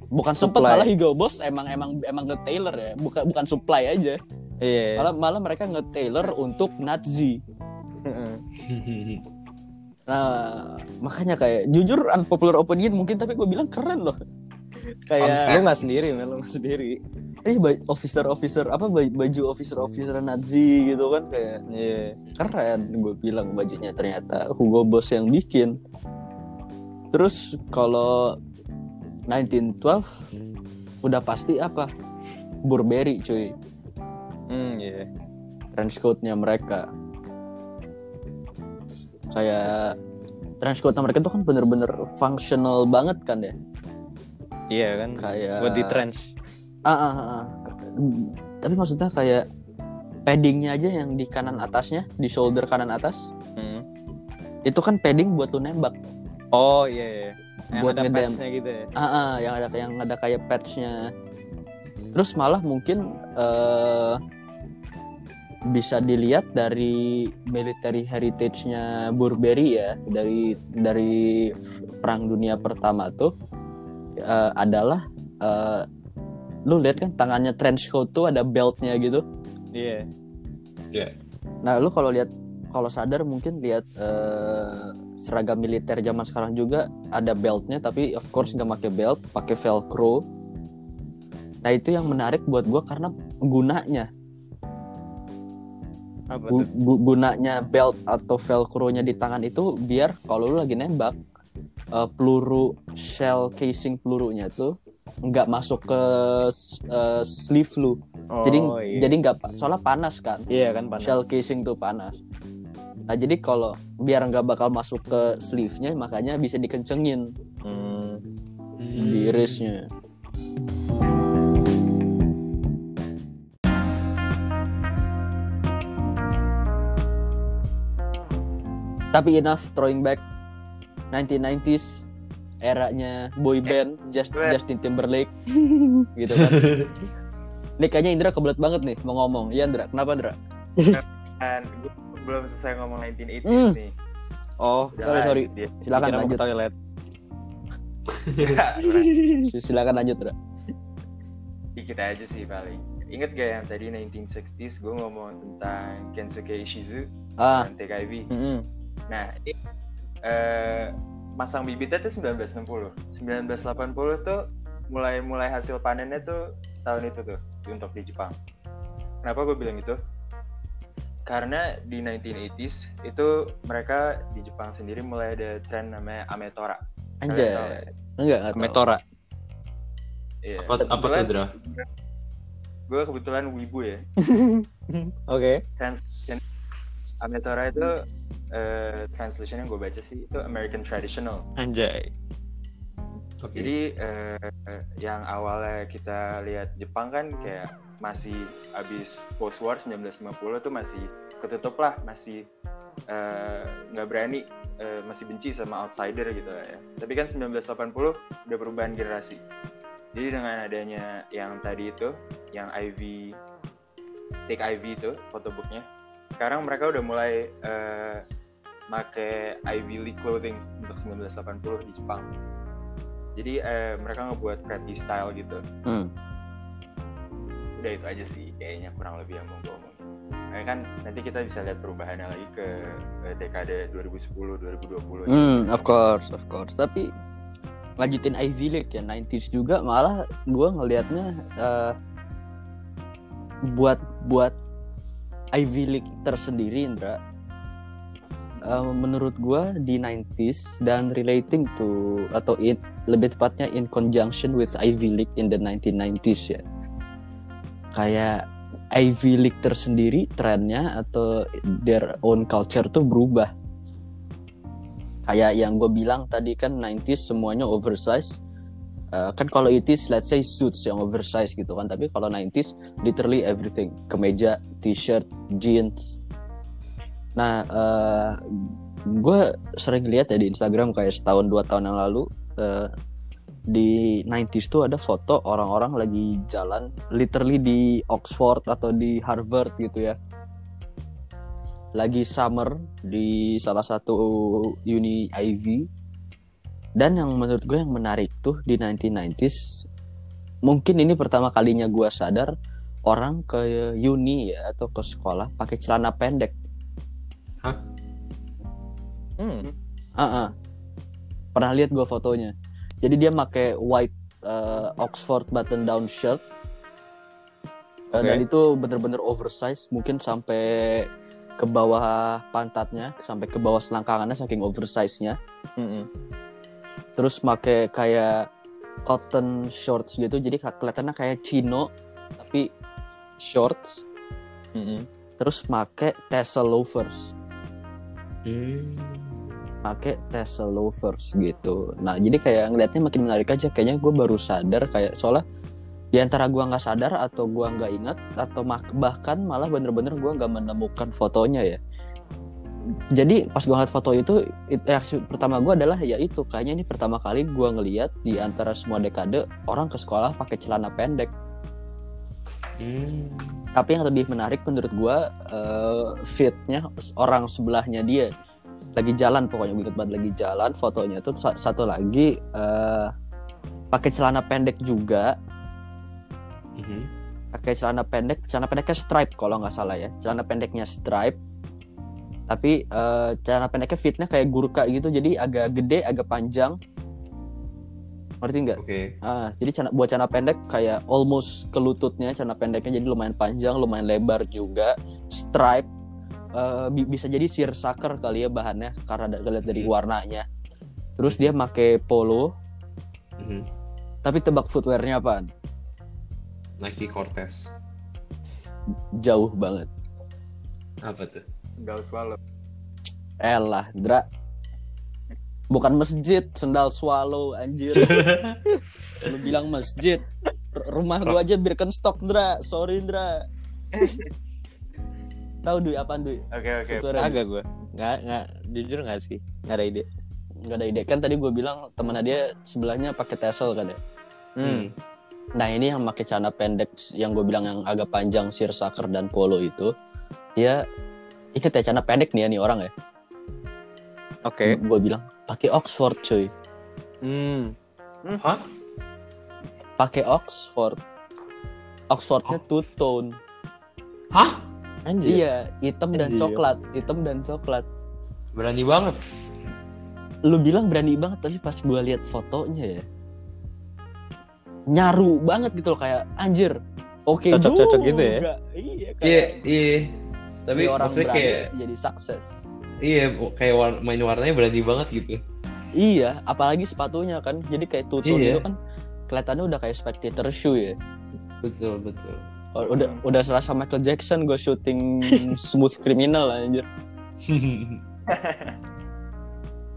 bukan sempet Supply. malah Hugo Boss emang emang emang nge tailor ya bukan bukan supply aja. Iya. Malah malah mereka nge tailor untuk Nazi. Nah makanya kayak jujur unpopular opinion mungkin tapi gue bilang keren loh kayak lu nggak sendiri lu nggak sendiri. Eh officer officer apa ba- baju officer officer Nazi gitu kan kayak iya. keren. Gue bilang bajunya ternyata Hugo Boss yang bikin. Terus kalau 1912 udah pasti apa? Burberry cuy. Hmm iya. Trench coatnya mereka. Kayak trench coatnya mereka tuh kan bener-bener functional banget kan ya iya kan? Kayak buat di trench Ah, ah, ah, ah. tapi maksudnya kayak paddingnya aja yang di kanan atasnya di shoulder kanan atas. Hmm. itu kan padding buat lu nembak. Oh iya, iya. yang Buat ada patchnya gitu ya? Ah, ah, yang ada yang ada kayak patchnya terus malah mungkin eh, bisa dilihat dari military heritage-nya Burberry ya. Dari dari perang dunia pertama tuh eh, adalah eh, lu lihat kan tangannya trench coat tuh ada beltnya gitu? Iya. nah lu kalau lihat kalau sadar mungkin lihat eh, seragam militer zaman sekarang juga ada beltnya tapi of course nggak pakai belt pakai velcro. Nah itu yang menarik buat gua karena gunanya. Apa Gu- gunanya belt atau velcro-nya di tangan itu biar kalau lu lagi nembak eh, peluru shell casing pelurunya tuh nggak masuk ke eh, sleeve lu. jadi Oh, iya. jadi nggak soalnya panas kan. Iya kan panas. Shell casing tuh panas. Nah jadi kalau biar nggak bakal masuk ke sleeve-nya makanya bisa dikencengin Hmm. di irisnya. Tapi enough throwing back 1990s eranya boy band Just. Justin Timberlake gitu kan. Nih kayaknya Indra kebelet banget nih mau ngomong. Iya Indra, kenapa Indra? kan gue belum selesai ngomong 1980s Hmm. nih Oh, Udah Sorry, sorry. dia. Silakan kira lanjut. toilet. Silakan lanjut, Indra. dikit aja sih paling Ingat gak yang tadi 1960s gue ngomong tentang Kensuke Ishizu Ah, dan TKIV mm-mm. Nah, ini eh, masang bibitnya tuh 1960. 1980 tuh mulai mulai hasil panennya tuh tahun itu tuh untuk di Jepang. Kenapa gue bilang itu? Karena di 1980s itu mereka di Jepang sendiri mulai ada tren namanya Ametora. Anjay. nggak? Enggak, enggak tahu. Metora. Iya. Apa apa tuh Dra? Gue kebetulan wibu ya. Oke. Translation Ametora itu eh, translation yang gue baca sih itu American Traditional. Anjay. Oke. Jadi eh, yang awalnya kita lihat Jepang kan kayak masih abis post war 1950 tuh masih ketutup lah, masih nggak berani, eh, masih benci sama outsider gitu lah ya. Tapi kan 1980 udah perubahan generasi. Jadi dengan adanya yang tadi itu, yang IV, take IV itu photobooknya, sekarang mereka udah mulai eh, make Ivy League clothing untuk 1980 di Jepang. Jadi eh, mereka ngebuat pretty style gitu. Hmm. Udah itu aja sih kayaknya kurang lebih yang mau gue omongin. Eh, kan nanti kita bisa lihat perubahannya lagi ke, ke dekade 2010 2020. Hmm, of course, of course. Tapi lanjutin Ivy League ya 90s juga malah gua ngelihatnya eh, buat buat Ivy League tersendiri Indra. Eh, menurut gua di 90s dan relating to atau in, lebih tepatnya in conjunction with Ivy League in the 1990s ya. Kayak Ivy League tersendiri trennya atau their own culture tuh berubah. Kayak yang gue bilang tadi kan 90s semuanya oversize. Eh, kan kalau it is let's say suits yang oversize gitu kan. Tapi kalau 90s literally everything. Kemeja t-shirt jeans nah gue sering lihat ya di Instagram kayak setahun dua tahun yang lalu eh, di 90s tuh ada foto orang-orang lagi jalan literally di Oxford atau di Harvard gitu ya. Lagi summer di salah satu uni Ivy dan yang menurut gue yang menarik tuh di 1990s mungkin ini pertama kalinya gue sadar orang ke uni ya atau ke sekolah pakai celana pendek Hmm. Ah, ah. pernah lihat gue fotonya jadi dia pakai white uh, Oxford button down shirt Uh, Oke. dan itu bener-bener oversize mungkin sampai ke bawah pantatnya sampai ke bawah selangkangannya saking oversize-nya Mm-mm. terus make kayak cotton shorts gitu jadi kelihatannya kayak chino tapi shorts Mm-mm. terus make tassel loafers Hmm. pakai tassel loafers gitu. Nah jadi kayak ngeliatnya makin menarik aja. Kayaknya gue baru sadar kayak soalnya di antara gua nggak sadar atau gua nggak ingat atau bahkan malah bener-bener gua nggak menemukan fotonya ya. Jadi pas gua ngeliat foto itu it- reaksi pertama gua adalah ya itu kayaknya ini pertama kali gua ngeliat di antara semua dekade orang ke sekolah pakai celana pendek Hmm. tapi yang lebih menarik menurut gua eh, fitnya orang sebelahnya dia lagi jalan pokoknya gue inget banget lagi jalan fotonya tuh sa- satu lagi eh, pakai celana pendek juga Mhm. pakai celana pendek celana pendeknya stripe kalau nggak salah ya celana pendeknya stripe tapi eh, celana pendeknya fitnya kayak gurka gitu jadi agak gede agak panjang ngerti nggak Oke. ah jadi celana, buat celana pendek kayak almost ke lututnya celana pendeknya jadi lumayan panjang lumayan lebar juga stripe eh, bi- bisa jadi seersucker kali ya bahannya karena lihat dari Hmm. warnanya terus dia pakai polo Mhm. tapi tebak footwearnya apaan Nike Cortez. jauh banget Apa tuh? Swallow. Elah, Dra. Bukan masjid, sendal swallow anjir. Lu bilang masjid. R- rumah gua aja Birkenstock, Dra. Sorry, Dra. Tahu Dui apaan Dui? Oke oke. Footwear Agak gue. Nggak, nggak, jujur nggak sih. Nggak ada ide. Nggak ada ide. Kan tadi gua bilang teman dia sebelahnya pakai tassel kan ya. Hmm. Nah, ini yang pakai celana pendek yang gue bilang yang agak panjang seersucker dan polo itu, dia ikut ya celana pendek nih ya nih orang ya. Oke. Gue bilang pakai Oxford, cuy. Hmm. Hah? Pakai Oxford. Oxfordnya two tone. Hah? Anjir. Iya, hitam dan Anjir. coklat, hitam dan coklat. Berani banget. Lu bilang berani banget, tapi pas gua lihat fotonya ya, nyaru banget gitu loh kayak anjir. Oke Cocok-cocok juga. gitu ya? Iya, Iya, kayak iya. Tapi ini orang maksudnya berani kayak jadi sukses. Iya kayak war- main warnanya berani banget gitu. Iya, apalagi sepatunya kan, jadi kayak tutun Iya. itu kan kelihatannya udah kayak spectator shoe ya. Betul, betul. Oh, udah udah serasa Michael Jackson gue syuting smooth criminal anjir.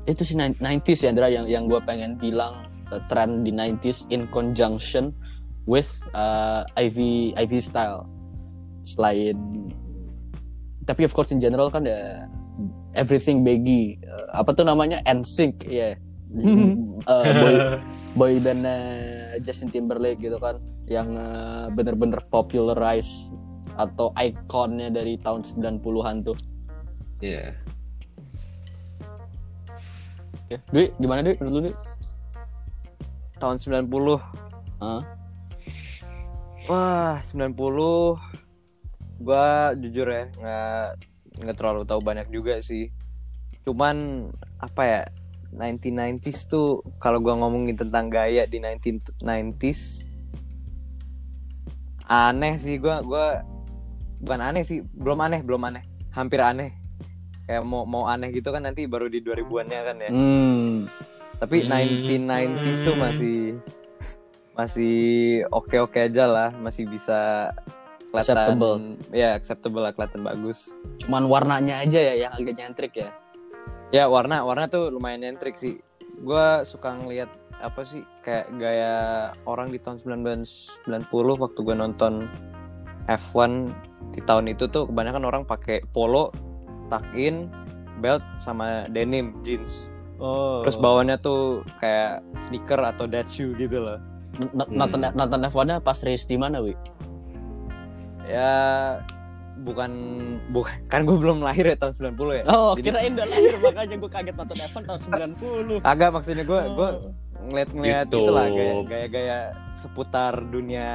itu sih 90s ya Andra yang yang gue pengen bilang uh, tren di 90s in conjunction with uh, Ivy Ivy style selain tapi of course in general kan ya everything baggy Uh, apa tuh namanya NSYNC ya Uh, boy boy band Justin Timberlake gitu kan yang uh, bener-bener popularize atau ikonnya dari tahun 90-an tuh Iya. Oke, Dwi, gimana Dwi? Menurut lu Dwi? Tahun 90. Hah? Wah, 90 gua jujur ya nggak nggak terlalu tahu banyak juga sih. Cuman apa ya 1990s tuh kalau gua ngomongin tentang gaya di 1990s aneh sih gua gua bukan aneh sih, belum aneh, belum aneh. Hampir aneh. Kayak mau mau aneh gitu kan nanti baru di 2000-annya kan ya. Hmm. Tapi Hmm. 1990s tuh masih masih oke-oke aja lah, masih bisa kelihatan Acceptable. Ya, acceptable lah, kelihatan bagus. Cuman warnanya aja ya yang agak nyentrik ya. Ya, warna warna tuh lumayan nyentrik sih. Gua suka ngeliat apa sih kayak gaya orang di tahun 1990 waktu gue nonton F1 di tahun itu tuh kebanyakan orang pakai polo, tuck in, belt sama denim jeans. Oh. Terus bawahnya tuh kayak sneaker atau shoe gitu loh. nonton nonton F1-nya pas race di mana, Wi? Ya bukan bukan kan gue belum lahir ya tahun 90 ya. Oh, Jadi- kirain udah lahir makanya gue kaget nonton F1 tahun 90. Agak maksudnya gue gue Oh. ngeliat-ngeliat YouTube. itulah gaya gaya-gaya seputar dunia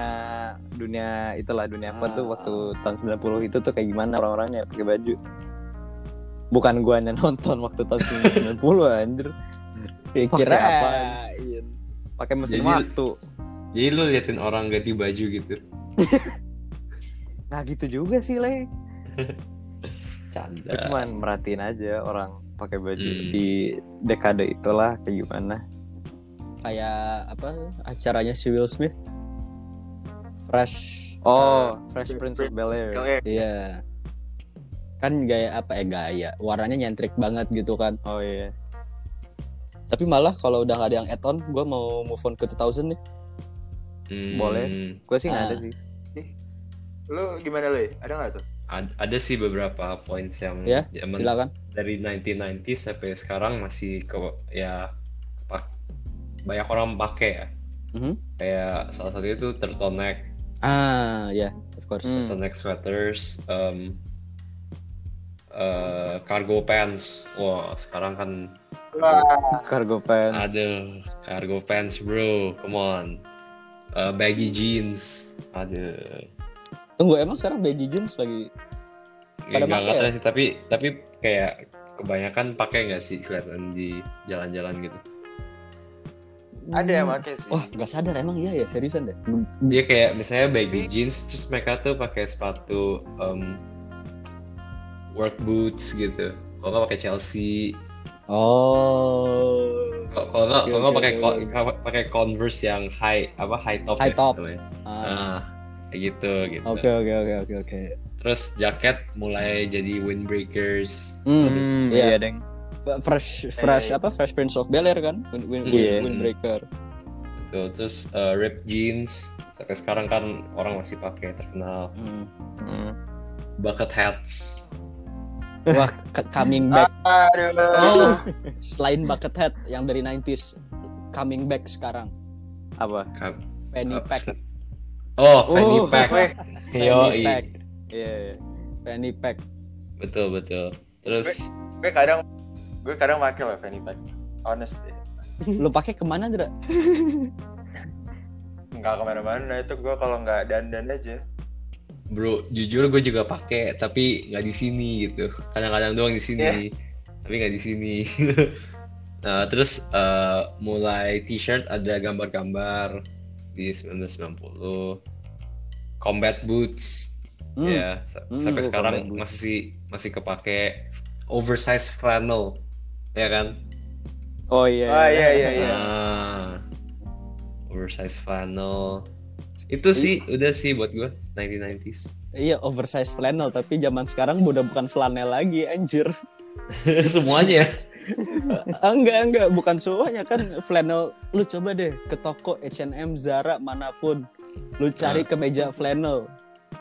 dunia itulah dunia F1 tuh Ah. waktu tahun 90 itu tuh kayak gimana orang-orangnya pakai baju. Bukan guanya nonton waktu tahun 90 anjir. Ya, kira apaan? Pakai mesin Jadi- waktu. Jadi lu liatin orang ganti baju gitu. Nah gitu juga sih le. Canda. Gue cuman merhatiin aja orang pakai baju Hmm. di dekade itulah kayak gimana. kayak apa acaranya si Will Smith. Fresh. Oh, Uh, Fresh Prince- of Bel Air. Iya. Kan gaya apa ya gaya, warnanya nyentrik banget gitu kan. Oh iya. Tapi malah kalau udah gak ada yang add-on, gue mau move on ke 2000 nih. Hmm, Boleh. Gue sih nggak ada Ah. sih. Lu gimana lu? Ada nggak tuh? ad- ada sih beberapa points yang Ya, zaman Silakan. dari 1990 sampai sekarang masih ke ya apa banyak orang pakai ya. Mhm. Kayak salah satu itu turtleneck, Ah, ya, of course. Hmm. turtleneck sweaters, um, eh, cargo pants. Wah, sekarang kan Wah, Cargo pants. ada cargo pants, bro. Come on. eh, baggy jeans. Aduh. Tunggu emang sekarang baggy jeans lagi Ya, Pada nggak pakai ya? sih, tapi tapi kayak kebanyakan pakai nggak sih kelihatan di jalan-jalan gitu. Ada yang pakai sih. Wah, nggak sadar emang iya ya seriusan deh. Dia kayak misalnya baggy jeans, terus mereka tuh pakai sepatu um, work boots gitu. Kalau nggak pakai Chelsea, Oh. kalau kalau nggak kalau nggak pakai pakai Converse yang high apa high top High ya top. namanya. Ah, Nah, kayak gitu gitu. Oke oke oke oke oke. Terus jaket mulai jadi windbreakers. Hmm. Hmm, Iya. iya, Deng. Fresh fresh Eh. apa Fresh Prince of Bel Air kan? Wind, wind, Iya. Windbreaker. Tuh, terus uh, ripped jeans. Sampai sekarang kan orang masih pakai terkenal. Hmm. Hmm. Bucket hats. Wah, coming back. Aduh. Oh, selain bucket hat yang dari 90s coming back sekarang. Apa? Fanny uh, pack. Oh, fanny Oh. pack. Yo, Fanny pack. Iya, iya. Fanny pack. betul betul. Terus gue kadang gue kadang pakai loh fanny pack. Honest deh. Lu pakai ke mana, Dra? Nggak ke mana-mana itu gue kalau nggak dandan aja. bro, jujur gue juga pakai, tapi nggak di sini gitu. Kadang-kadang doang di sini, tapi nggak di sini. nah, terus uh, mulai t-shirt ada gambar-gambar di 1990. Combat boots, Hmm. ya Hmm, sampai oh, sekarang combat boots. masih masih kepake. Oversized flannel, ya kan? Oh iya. Oh, iya, iya, iya. Ah, oversized flannel. Itu sih udah sih buat gue 1990s. Iya, oversized flannel, tapi zaman sekarang udah bukan flanel lagi, anjir. Semuanya. Ah, enggak, enggak, bukan semuanya kan flannel. Lu coba deh ke toko H&M, Zara mana pun. Lu cari kemeja flannel.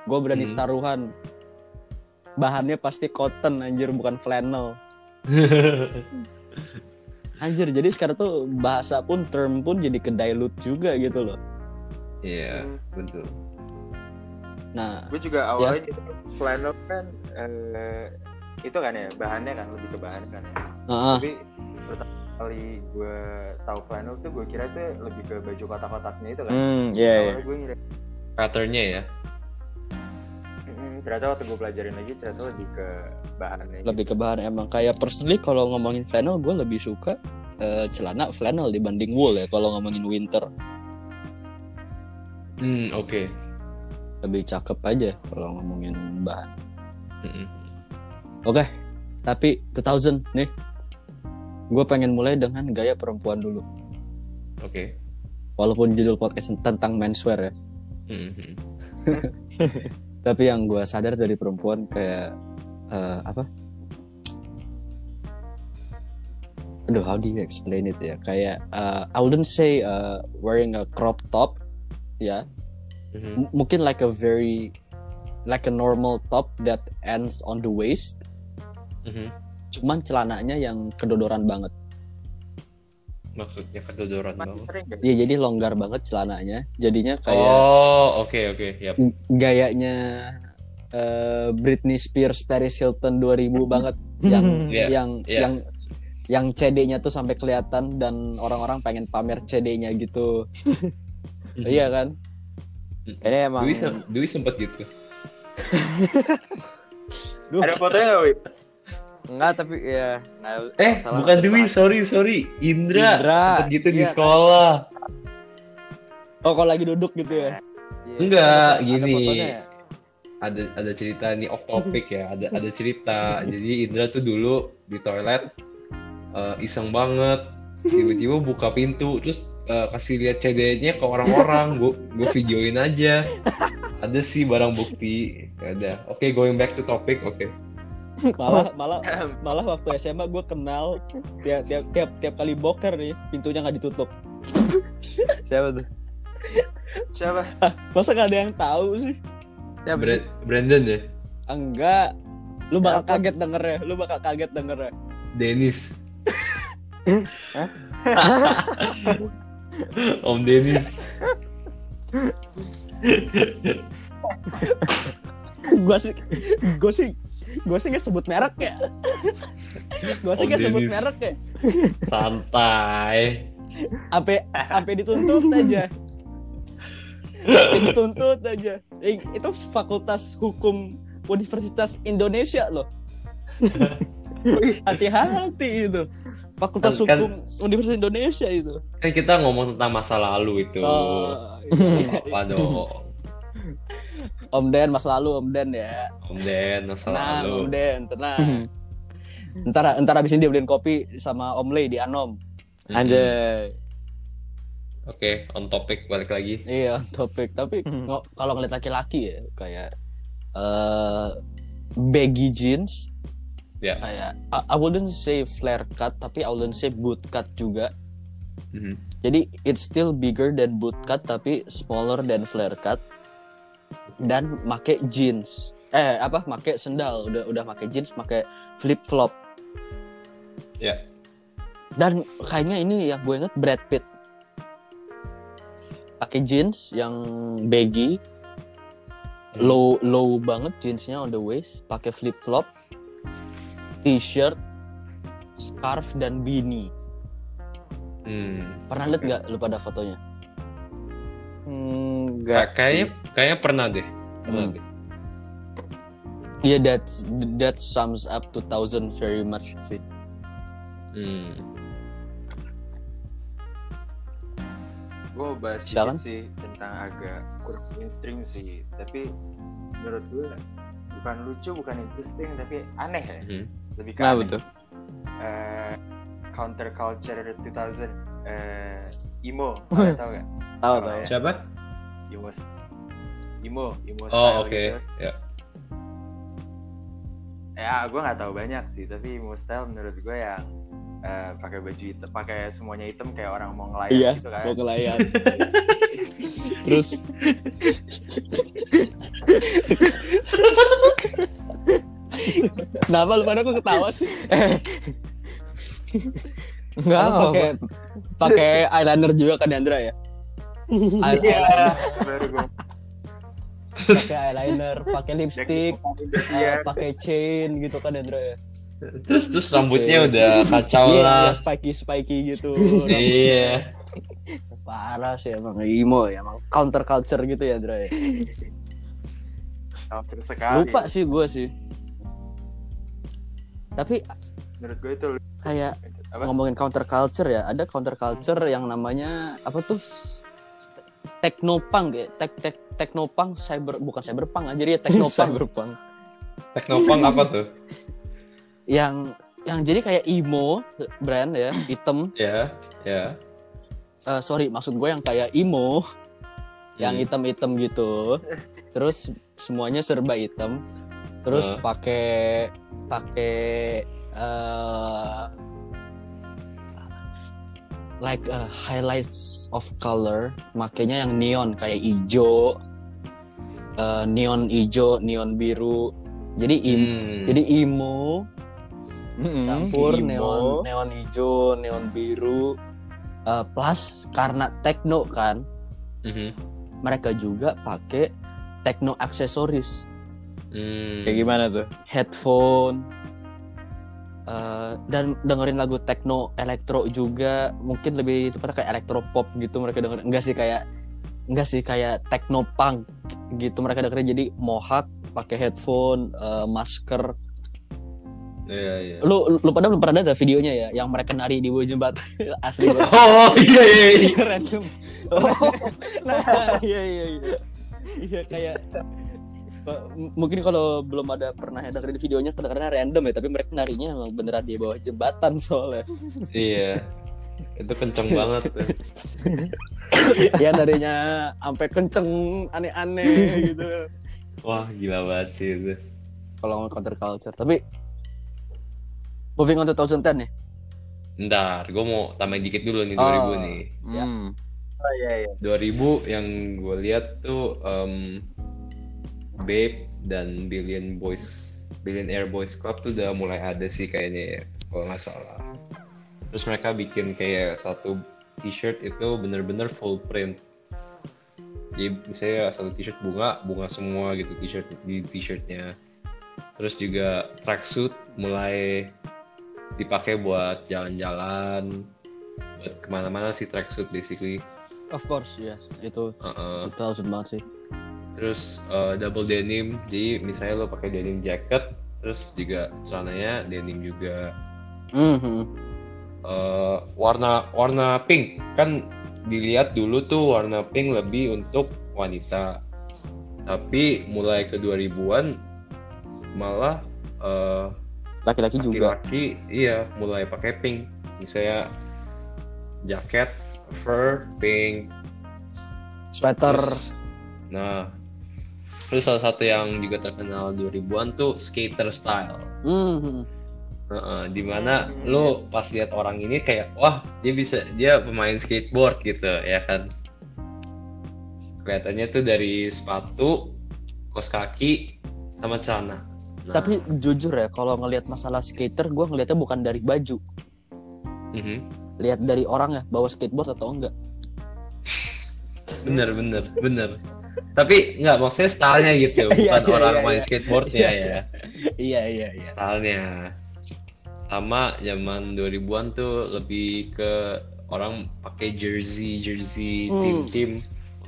Gue berani Hmm. taruhan. Bahannya pasti cotton anjir, bukan flannel. Anjir, jadi sekarang tuh bahasa pun term pun jadi ke dilute juga gitu loh. Iya, betul. Nah, Gue juga awalnya gitu, flannel kan eh, itu kan ya bahannya kan lebih ke bahan kan ya. Ah, Tapi pertama kali gue tahu flannel tuh gue kira tuh lebih ke baju kotak-kotaknya itu kan. Hmm, iya, iya. Awalnya gue ngira Patternnya ya. "Mm, ternyata waktu gue pelajarin lagi ternyata lebih ke bahannya. lebih ke bahan emang kayak personally kalau ngomongin flannel gue lebih suka eh, celana flannel dibanding wool ya kalau ngomongin winter Hmm, oke. lebih cakep aja kalau ngomongin bahan Mm-mm. oke tapi 2000 nih gue pengen mulai dengan gaya perempuan dulu Oke. walaupun judul podcast tentang menswear ya Mm-mm. tapi yang gue sadar dari perempuan kayak eh, apa aduh how do you explain it ya kayak eh, I wouldn't say eh, wearing a crop top ya Mhm. M- mungkin like a very like a normal top that ends on the waist Mhm. Cuman celananya yang kedodoran banget Maksudnya kedodoran banget. sering gak? ya jadi longgar banget celananya jadinya kayak Oh, oke oke, yap. gayanya eh, Britney Spears Paris Hilton 2000 banget yang Iya, yang iya. yang yang CD-nya tuh sampai kelihatan dan orang-orang pengen pamer CD-nya gitu iya kan Ini emang Dwi, sem- Dwi sempet gitu. Duh. Ada fotonya gak, Wi? Enggak tapi ya Eh, masalah bukan Dwi, depan. sorry sorry. Indra, Indra, sempet gitu di iya kan? sekolah. oh kalau lagi duduk gitu ya Iya. Enggak, Ada gini. fotonya ya? Ada ada cerita nih off topic ya. Ada ada cerita. Jadi Indra tuh dulu di toilet eh, iseng banget. Tiba-tiba buka pintu terus eh, kasih lihat CD-nya ke orang-orang. Gue gue videoin aja. Ada sih barang bukti. Ya udah. Oke, going back to topic. Oke. Malah malah malah waktu SMA gue kenal tiap tiap tiap tiap kali boker nih pintunya nggak ditutup siapa tuh Siapa? masa nggak ada yang tahu sih siapa? Bra- Brandon ya. enggak lu bakal Siapa? kaget denger ya lu bakal kaget denger ya Dennis. Om Dennis. gue sih gue sih gue sih nggak sebut merek ya gue sih Om nggak sebut merek ya Santai. sampai sampai dituntut aja dituntut aja Eh, itu fakultas hukum Universitas Indonesia loh hati-hati itu fakultas Kan- kan- hukum Universitas Indonesia itu Kan kita ngomong tentang masa lalu itu. Oh, iya. Apa dong? Om Den mas lalu Om Den ya Om Den, masa tenang lalu. Om Den tenang ntar ntar abis ini dia beliin kopi sama Om Lei di Anom Mm-mm. Anjay. Oke, on topic balik lagi. iya topik tapi Hmm. kalau ngeliat laki-laki ya kayak eh baggy jeans Ya. kayak I, I wouldn't say flare cut tapi I wouldn't say boot cut juga Mhm. jadi it's still bigger than boot cut tapi smaller than flare cut dan make jeans. Eh apa make sendal. Udah udah make jeans make flip flop Ya. dan kayaknya ini yang gue inget Brad Pitt. Pakai jeans yang baggy. Low low banget jeansnya on the waist. Pakai flip flop t-shirt scarf dan beanie Hmm. pernah lihat nggak? Lu pada fotonya? Hmm, Enggak. Kayaknya kayaknya pernah deh. Pernah Hmm. deh. Iya that that sums up 2000 very much sih. Hmm. gue bahas Silakan. sih tentang agak kurang mainstream sih tapi menurut gue bukan lucu bukan interesting tapi aneh ya Mhm. lebih ke Nah, aneh. betul. Eh, counter culture 2000 eh, emo kalian tahu gak Tahu tahu. ya. Siapa? emo emo emo Oh, oke. gitu. Ya. ya gue nggak tahu banyak sih tapi emo style menurut gue yang eh, pakai baju hitam pakai semuanya hitam kayak orang mau ngelayang Iya, gitu kan mau ngelayang. Terus Kenapa lu pada kok ketawa sih? Enggak. Pakai pakai eyeliner juga kan Andra ya? Iya, eyeliner, baru gue pakai eyeliner, pakai lipstick, Iya. eh, pakai chain gitu kan Andra ya? Terus terus rambutnya udah kacau Iya, lah. iya, spiky spiky gitu. Iya. Parah sih emang emo ya, emang counter culture gitu ya Andra ya. Counter sekali Lupa sih gue sih. Tapi menurut gue itu kayak apa ngomongin counter culture ya, ada counter culture yang namanya apa tuh? Teknopunk ya, tek tek teknopunk cyber bukan cyberpunk aja dia teknopunk Cyberpunk. Teknopunk apa tuh? yang yang jadi kayak emo brand ya, item. Ya, ya. Eh, sorry, maksud gue yang kayak emo, yang Hmm. hitam-hitam gitu. Terus semuanya serba hitam. Terus pakai pakai eh like uh, highlights of color, makanya yang neon kayak hijau, eh, neon hijau, neon biru. Jadi im, Hmm. jadi emo Mm-mm. campur Emo. neon neon hijau, neon biru. eh, plus karena techno kan, Mhm. mereka juga pakai techno aksesoris. Hmm. Kayak gimana tuh? headphone eh, dan dengerin lagu techno elektro juga. Mungkin lebih tepatnya kayak elektro pop gitu mereka dengerin. Enggak sih kayak enggak sih kayak techno punk gitu mereka dengerin. Jadi mohawk pakai headphone eh, masker. Iya, iya. lu lu pada belum pernah lihat videonya ya yang mereka nari di bawah jembatan. Asli banget. Oh, iya iya iya. random oh, nah iya iya iya. Iya kayak uh, mungkin kalau belum ada pernah dengerin videonya kadang-kadang random ya tapi mereka narinya emang beneran di bawah jembatan soalnya Iya. Itu kenceng banget ya narinya sampai kenceng aneh-aneh gitu Wah, gila banget sih itu. kalau ngomong counter culture tapi moving on to 2010 nih Ntar, gue mau tambahin dikit dulu nih 2000 Oh. nih. Ya. Hmm. oh iya iya 2000 yang gue lihat tuh em, Babe dan Billion Boys Billionaire Boys Club tuh udah mulai ada sih kayaknya ya kalau nggak salah. Terus mereka bikin kayak satu t-shirt itu bener-bener full print. Jadi misalnya satu t-shirt bunga bunga semua gitu t-shirt di t-shirtnya. Terus juga tracksuit mulai dipakai buat jalan-jalan buat ke mana-mana sih tracksuit basically. Of course ya, itu Heeh. 2000 banget sih. Terus eh, double denim jadi misalnya lo pakai denim jacket terus juga celananya denim juga Mhm. Eh, warna warna pink kan dilihat dulu tuh warna pink lebih untuk wanita tapi mulai ke 2000-an malah eh, Laki-laki juga. laki-laki iya mulai pakai pink misalnya jaket fur pink Sweater. Terus- nah terus salah satu yang juga terkenal 2000-an tuh skater style Mhm. Heeh, di mana Hmm, lo pas lihat orang ini kayak wah dia bisa dia pemain skateboard gitu ya kan kelihatannya tuh dari sepatu kos kaki sama celana Nah, Tapi jujur ya, kalau ngelihat masalah skater, gue ngelihatnya bukan dari baju, mhm. lihat dari orang ya bawa skateboard atau enggak. bener bener bener tapi nggak maksudnya stylenya gitu Iya, bukan iya, orang iya, main iya. skateboardnya Iya, ya Iya iya iya. stylenya sama zaman 2000-an tuh lebih ke orang pakai jersey jersey Hmm. tim-tim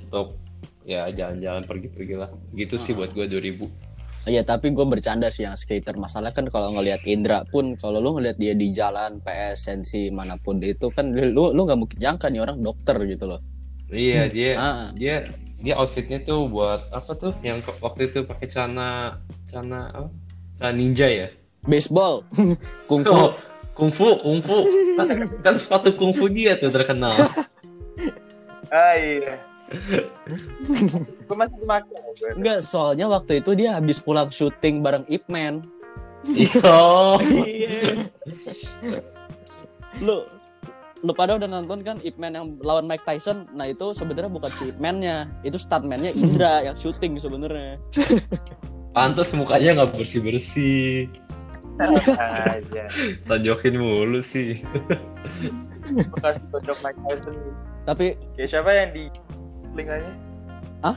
untuk ya jalan-jalan pergi-pergi lah gitu sih buat gue 2000 Iya tapi gue bercanda sih yang skater masalah kan kalau ngelihat Indra pun kalau lu ngelihat dia di jalan PS sensi mana pun itu kan lu lu nggak mungkin jangka nih orang dokter gitu loh. iya dia Ah. dia dia outfitnya tuh buat apa tuh yang waktu itu pakai celana celana apa celana ninja ya Baseball, kungfu. oh, kungfu kungfu kan, kan sepatu kungfu dia tuh terkenal Ah iya. gue masih. Enggak, soalnya waktu itu dia habis pulang syuting bareng Ip Man. iya Iya. lu lu pada udah nonton kan Ip Man yang lawan Mike Tyson? Nah itu sebenarnya bukan si Ip Man-nya, itu stuntman-nya Indra yang syuting sebenarnya. pantas mukanya nggak bersih bersih aja. tonjokin mulu sih Bekas tonjok Mike Tyson. Tapi Ya siapa yang di telinganya? Hah?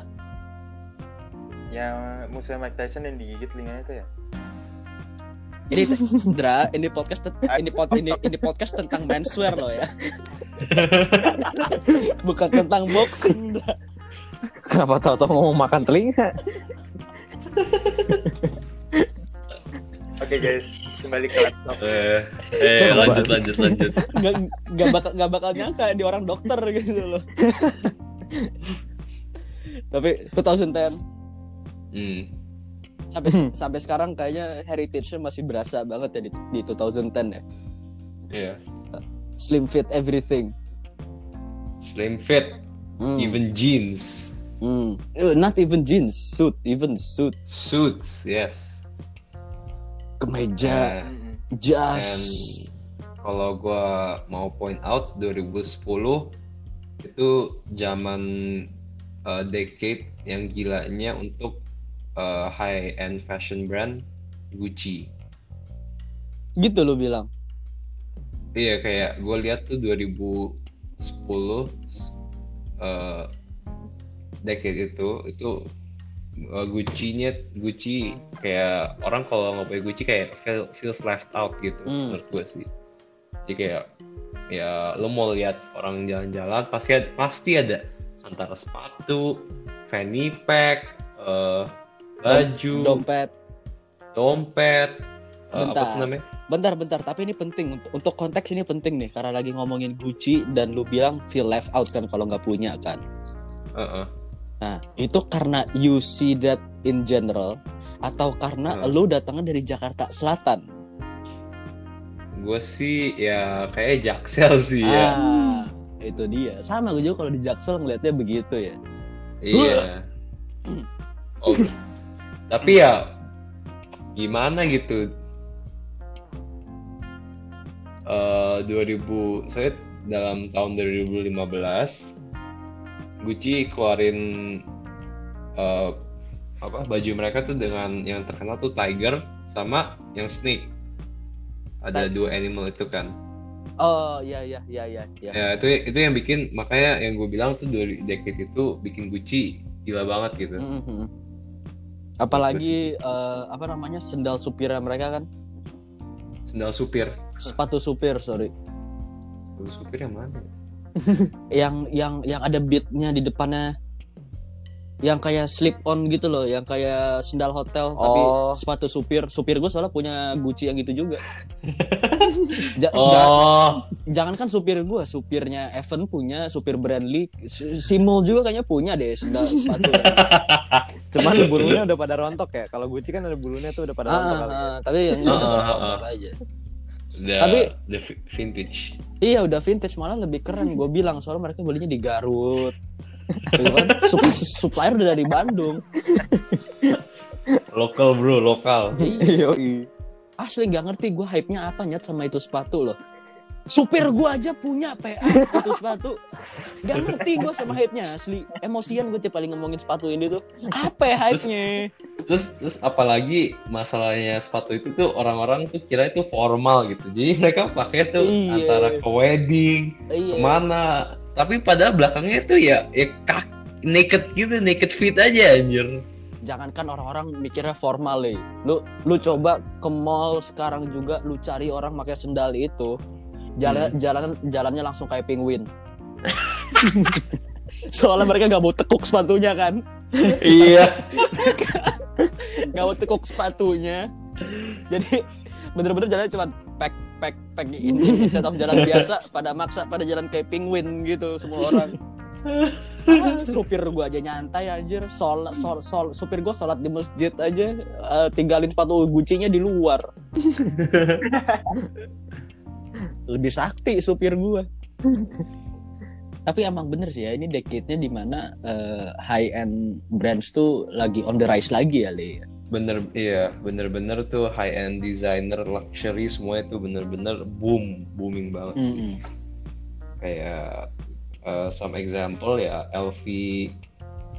Yang musuh Mike Tyson yang digigit telinganya itu ya? Ini Indra, ini podcast ini pod, ini ini podcast tentang menswear loh ya. Bukan tentang boxing. Indra. Kenapa tahu-tahu ngomong makan telinga? Oke guys, kembali ke laptop. eh eh lanjut lanjut lanjut Nggak nggak bakal nggak bakal nyangka di orang dokter gitu loh. Tapi 2010 hmm. Sampai sampai sekarang kayaknya heritage-nya masih berasa banget ya di, di 2010 ya. Iya. Slim fit everything. Slim fit, Hmm. even jeans, Hmm. Eh, not even jeans, suit, even suit, suits, yes. kemeja, Mm-mm. jas. and kalau gua mau point out 2010 itu zaman uh, decade yang gilanya untuk uh, high end fashion brand Gucci. Gitu lo bilang. Iya kayak gue lihat tuh 2010 uh, decade itu itu uh, Gucci-nya Gucci kayak orang kalau nggak pakai Gucci kayak feel, feels left out gitu Hmm. menurut gue sih. Jadi kayak ya lo mau lihat orang jalan-jalan pasti ada, pasti ada antara sepatu, fanny pack, uh, baju, Dompet. dompet, uh, apa Bentar. namanya? Bentar, bentar. Tapi ini penting untuk, untuk konteks ini penting nih karena lagi ngomongin Gucci dan lu bilang feel left out kan kalau nggak punya kan. Uh-uh. Nah, itu karena you see that in general atau karena Hmm. lu datangnya dari Jakarta Selatan? Gue sih ya kayak Jaksel sih ya. Ah, itu dia. Sama gue juga kalau di Jaksel ngeliatnya begitu ya. Iya. Oh. Tapi ya gimana gitu. Eh 2000 saya dalam tahun 2015 Gucci keluarin eh, apa baju mereka tuh dengan yang terkenal tuh tiger sama yang snake. Ada Ti- dua animal itu kan. Oh, iya iya iya iya iya. Ya itu itu yang bikin makanya yang gue bilang tuh dari decade itu bikin Gucci gila banget gitu. Mhm. Apalagi eh, apa namanya sendal supirnya mereka kan Sendal supir. sepatu supir sorry Sendal supir yang mana? yang yang yang ada beatnya di depannya yang kayak slip on gitu loh yang kayak sendal hotel tapi Oh. sepatu supir supir gue soalnya punya Gucci yang gitu juga Ja- Oh, jangan kan supir gue supirnya Evan punya supir Brandly Si- Simul juga kayaknya punya deh sendal sepatu Cuman bulunya udah pada rontok ya. Kalau Gucci kan ada bulunya tuh udah pada Ah, rontok kali. ya. ah, tapi yang ini udah Ah, ah, rontok aja udah Tapi- vi- vintage. Iya udah vintage malah lebih keren gue bilang soalnya mereka belinya di Garut. Gitu kan? Sup- supplier udah dari Bandung. Lokal bro, lokal. Iya. Yoi. Asli nggak ngerti gue hype-nya apa nyet sama itu sepatu loh. Supir gue aja punya PA itu sepatu. Gak ngerti gue sama hype-nya asli. Emosian gue tiap kali ngomongin sepatu ini tuh. Apa ya hype-nya? Terus terus apalagi masalahnya sepatu itu tuh orang-orang tuh kira itu formal gitu. Jadi mereka pakai tuh Iya. antara ke wedding, Iya. ke mana. Tapi pada belakangnya tuh ya, ya kak, naked gitu, naked fit aja anjir. Jangankan orang-orang mikirnya formal nih. Lu lu coba ke mall sekarang juga lu cari orang pakai sendal itu. Jalan jalan jalannya langsung kayak penguin. Soalnya mereka nggak mau tekuk sepatunya kan. iya. nggak mau tekuk sepatunya jadi bener-bener jalannya cuma pack pack pack ini set of jalan biasa pada maksa pada jalan kayak penguin gitu semua orang. Ah, supir gua aja nyantai anjir. Sol, sol, sol supir gua sholat di masjid aja eh, tinggalin sepatu gucinya di luar. Lebih sakti supir gua. Tapi emang bener sih ya ini decade-nya di mana high end brands tuh lagi on the rise lagi ya Le Bener, iya, bener-bener tuh high end designer, luxury semua itu bener-bener boom, booming banget sih. Mm-mm. Kayak uh, some example ya, LV,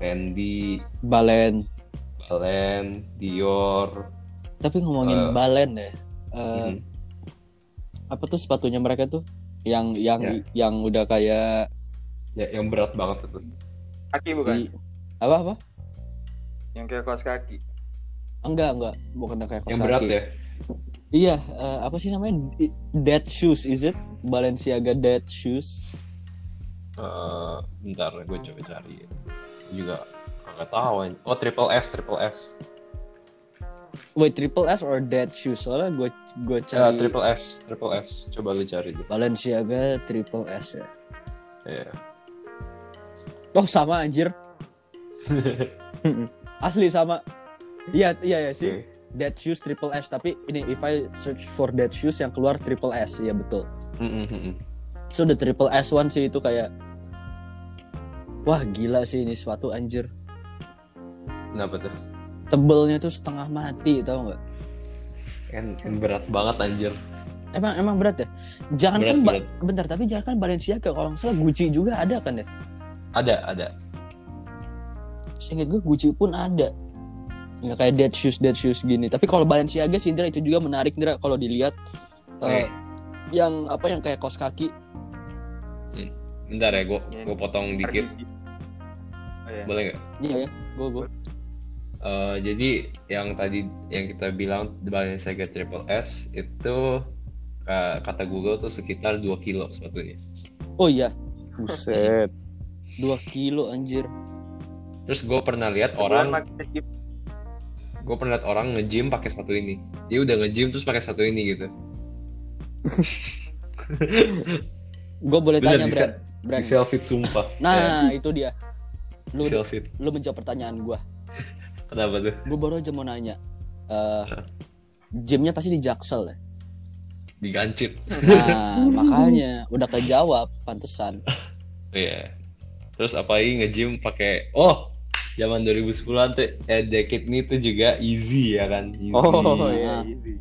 Fendi, Balen Balen, Dior, tapi ngomongin Eh, Balen deh eh, mhm. apa tuh sepatunya mereka tuh yang yang Ya. yang udah kayak ya, yang berat banget itu. Kaki bukan? di, apa apa Yang kayak kaos kaki. Enggak enggak bukan kaos Yang berat ya. iya eh, apa sih namanya dead shoes is it Balenciaga dead shoes Eh, bentar, gue coba cari. Juga nggak tahu. Oh, triple S, triple S. wait triple S or dead shoes soalnya gue gue Ya, cari triple S, triple S. Coba lu cari deh. Balenciaga triple S ya Iya. oh sama anjir asli sama iya iya ya sih. Oke. dead shoes triple S. Tapi ini if I search for dead shoes yang keluar triple S. Iya betul. Mm, so the triple S one sih itu kayak wah gila sih ini sepatu anjir. Kenapa tuh? tebelnya tuh setengah mati tau nggak? Kan kan berat banget anjir. emang emang berat ya? Jangan kan Berat, bentar tapi jangan kan Balenciaga? Kalau nggak salah Gucci juga ada kan ya? Ada, ada. seingat gue Gucci pun ada nggak kayak dead shoes dead shoes gini tapi kalau Balenciaga sih Indra itu juga menarik Indra kalau dilihat eh, Eh. yang apa yang kayak kaos kaki Bentar ya, gue Ini. gue potong dikit. Oh, iya. Boleh nggak? iya ya gue gue Eh, jadi yang tadi yang kita bilang Balenciaga Triple S itu eh, kata Google tuh sekitar 2 kilo sepatunya. oh iya Buset. dua kilo anjir Terus gue pernah lihat orang. Gue pernah lihat orang nge-gym pakai sepatu ini. Dia udah nge-gym terus pakai sepatu ini gitu. gue boleh Bener, tanya di, Brand di selfie sumpah. Ya, nah itu dia lu selfie. lu menjawab pertanyaan gue Kenapa tuh? gue baru aja mau nanya eh gymnya pasti di Jaksel ya Digancit. nah makanya udah kejawab pantesan Iya. Terus apa lagi nge-gym pakai oh zaman 2010-an tuh eh decade ini tuh juga easy ya kan? Easy. Oh iya, Ah. easy.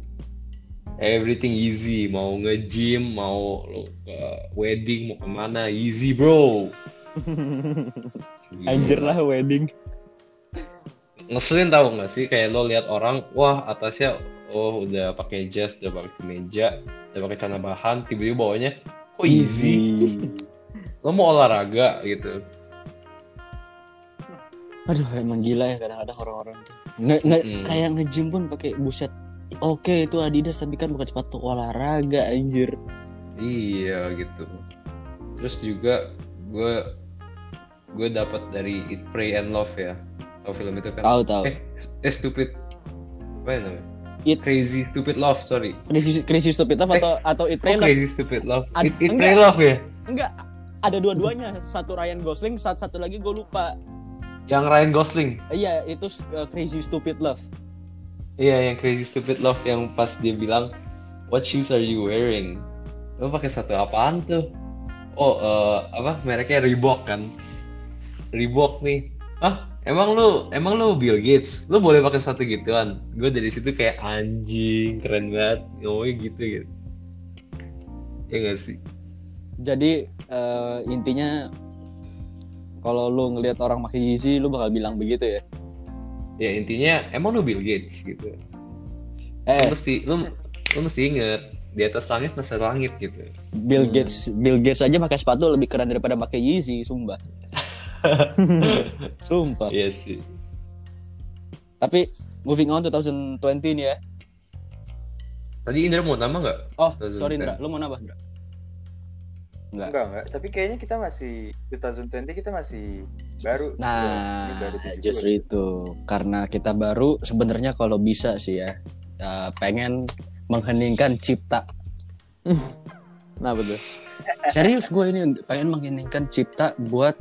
everything easy. Mau nge-gym mau lo ke wedding mau ke mana? Easy bro. Anjir lah wedding. Ngeselin tau gak sih? Kayak lo lihat orang wah atasnya oh udah pakai jas udah pakai kemeja udah pakai celana bahan tiba-tiba bawahnya kok easy. Lo mau olahraga gitu aduh emang gila ya kadang-kadang orang-orang tuh nge, nge- Hmm. kayak nge-gym pun pakai buset oke itu Adidas tapi kan bukan sepatu olahraga anjir iya gitu terus juga gue gue dapat dari Eat Pray and Love ya tau film itu kan Tahu, tahu. eh, eh stupid apa ya namanya Eat- Crazy Stupid Love sorry Crazy, crazy Stupid Love atau atau It oh, Pray Love? Crazy Stupid Love Ad- Eat enggak. Pray Love ya Enggak, ada dua-duanya. Satu Ryan Gosling, satu, satu lagi gue lupa. Yang Ryan Gosling Iya, itu uh, Crazy Stupid Love. Iya, yang Crazy Stupid Love yang pas dia bilang, What shoes are you wearing? Lo pakai sepatu apaan tuh? Oh, eh, apa? Mereknya Reebok kan? Reebok nih. Ah, emang lu, emang lu Bill Gates? Lu boleh pakai sepatu gituan? Gue dari situ kayak anjing, keren banget. Ngomongnya gitu gitu. Ya gak sih? Jadi eh, intinya kalau lu ngelihat orang pakai Yeezy, lu bakal bilang begitu ya. Ya intinya, emang lu Bill Gates gitu. Lu Eh, mesti, lu, lu mesti inget di atas langit masih langit gitu. Bill Gates, Bill Gates aja pakai sepatu lebih keren daripada pakai Yeezy, sumpah. sumpah. Iya sih. Tapi moving on 2020 nih ya. Tadi Indra mau nama nggak? Oh, 2010. sorry Indra, lu mau nambah, Indra? Enggak. Enggak, enggak. Tapi kayaknya kita masih 2020 kita masih baru. Nah, baru justru itu karena kita baru sebenarnya kalau bisa sih ya eh, pengen mengheningkan cipta. Nah betul. Serius gue ini pengen mengheningkan cipta buat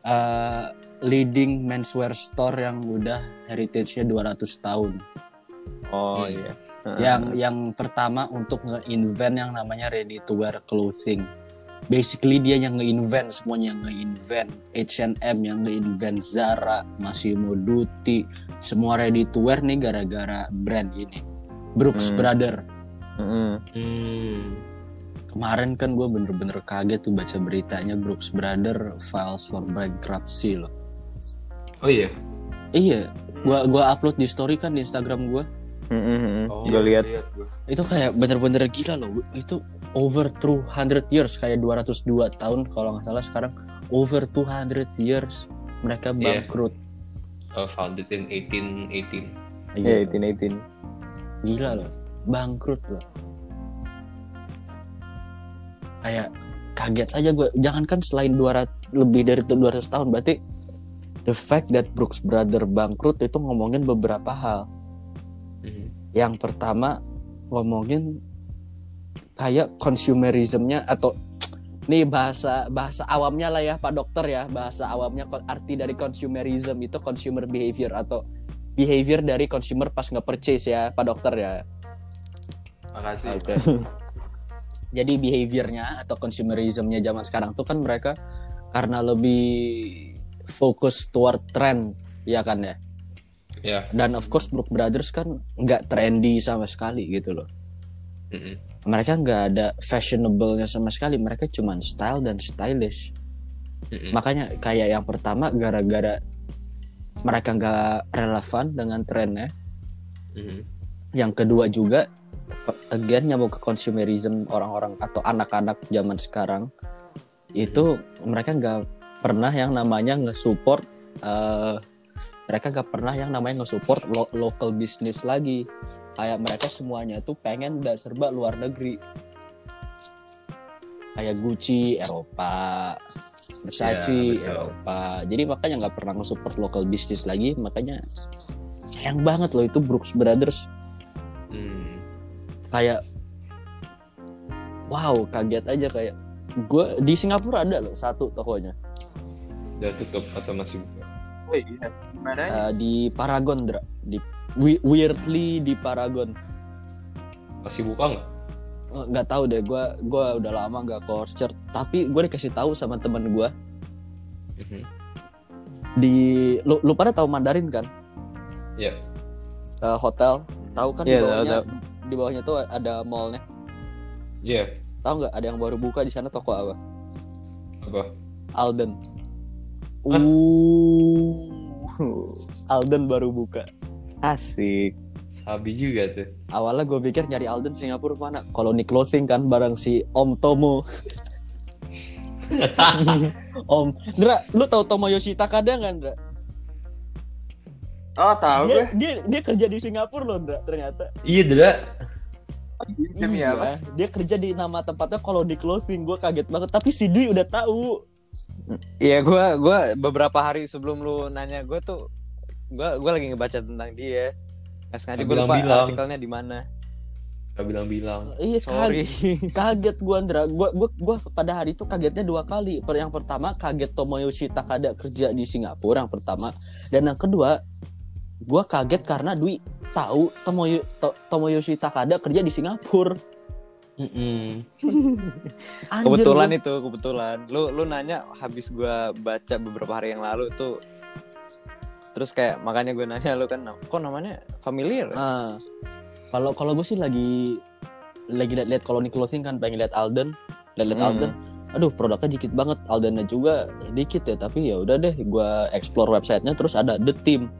eh, leading menswear store yang udah heritage-nya 200 tahun. Oh Hmm. iya. Yang yang pertama untuk nge-invent yang namanya ready to wear clothing. Basically dia yang nge-invent semuanya yang nge-invent H&M yang nge-invent Zara, Massimo Dutti, semua ready to wear nih gara-gara brand ini. Brooks Hmm. Brother. Hmm. Kemarin kan gue bener-bener kaget tuh baca beritanya Brooks Brother files for bankruptcy loh. Oh iya. Iya, gua gua upload di story kan di Instagram gua. Mm-mm. Oh, Gue lihat. Itu kayak bener-bener gila loh. Itu over 200 years kayak 202 tahun kalau nggak salah sekarang over 200 years mereka Iya. bangkrut. Uh, founded in 1818. Iya, Gitu. 1818. Gila loh, bangkrut loh. Kayak kaget aja gue. Jangankan selain 200 lebih dari 200 tahun berarti the fact that Brooks Brother bangkrut itu ngomongin beberapa hal. Yang pertama ngomongin kayak consumerismnya atau nih bahasa bahasa awamnya lah ya Pak Dokter ya bahasa awamnya arti dari consumerism itu consumer behavior atau behavior dari consumer pas nge-purchase ya Pak Dokter ya. Makasih. Oke. Jadi behaviornya atau consumerismnya zaman sekarang tuh kan mereka karena lebih fokus toward trend ya kan ya. Ya. Dan of course Brook Brothers kan nggak trendy sama sekali gitu loh. Mhm. Mereka nggak ada fashionable-nya sama sekali. Mereka cuman style dan stylish. Mhm. Makanya kayak yang pertama gara-gara mereka nggak relevan dengan trennya. Mhm. Yang kedua juga again nyambung ke consumerism orang-orang atau anak-anak zaman sekarang itu mereka nggak pernah yang namanya nge-support eh, mereka nggak pernah yang namanya nge-support lo- local business lagi kayak mereka semuanya tuh pengen dan serba luar negeri kayak Gucci Eropa Versace Ya, betul. Eropa jadi makanya nggak pernah nge-support local business lagi makanya sayang banget loh itu Brooks Brothers Hmm. kayak wow kaget aja kayak gue di Singapura ada loh satu tokonya Udah tutup atau masih buka? Iya. Eh, di Paragon Dra. di we- weirdly di Paragon Masih buka nggak? Eh, nggak tahu deh gue gua udah lama nggak ke Orchard tapi gue dikasih tahu sama teman gue Mhm. di lu, lu pada tahu Mandarin kan Iya. Eh, hotel tahu kan Iya, di bawahnya tahu, di bawahnya tuh ada mallnya Iya. tahu nggak ada yang baru buka di sana toko apa Apa? Alden? Uh Alden baru buka Asik. Sabi juga tuh. awalnya gue pikir nyari Alden Singapura mana koloni clothing kan bareng si Om Tomo Om Dra lu tahu Tomo Yoshita kadang kan Dra Oh tahu dia, gue. dia dia kerja di Singapura loh Dra ternyata Iya, Dra. Demi Iya, apa? dia kerja di nama tempatnya kalau di clothing gue kaget banget tapi si Dwi udah tahu Iya, gua gua beberapa hari sebelum lu nanya gua tuh gua gua lagi ngebaca tentang dia. Nggak sengaja Nggak gua lupa bilang-bilang. artikelnya di mana. Gak bilang-bilang. iya Sorry. kaget, kaget gue Andra gue gua, gua pada hari itu kagetnya dua kali Per- yang pertama kaget Tomoyoshi Takada kerja di Singapura yang pertama dan yang kedua gue kaget karena Dwi tahu Tomoyo, To- Tomoyoshi Takada kerja di Singapura Mm-mm. Anjir, kebetulan itu kebetulan. Lu lu nanya habis gua baca beberapa hari yang lalu tuh terus kayak makanya gue nanya lu kan kok namanya familiar ya?" Ah. kalau kalau gue sih lagi lagi lihat-lihat koloni clothing kan pengen lihat Alden lihat-lihat Hmm. Alden aduh produknya dikit banget Aldennya juga dikit ya tapi ya udah deh gue explore websitenya terus ada The Team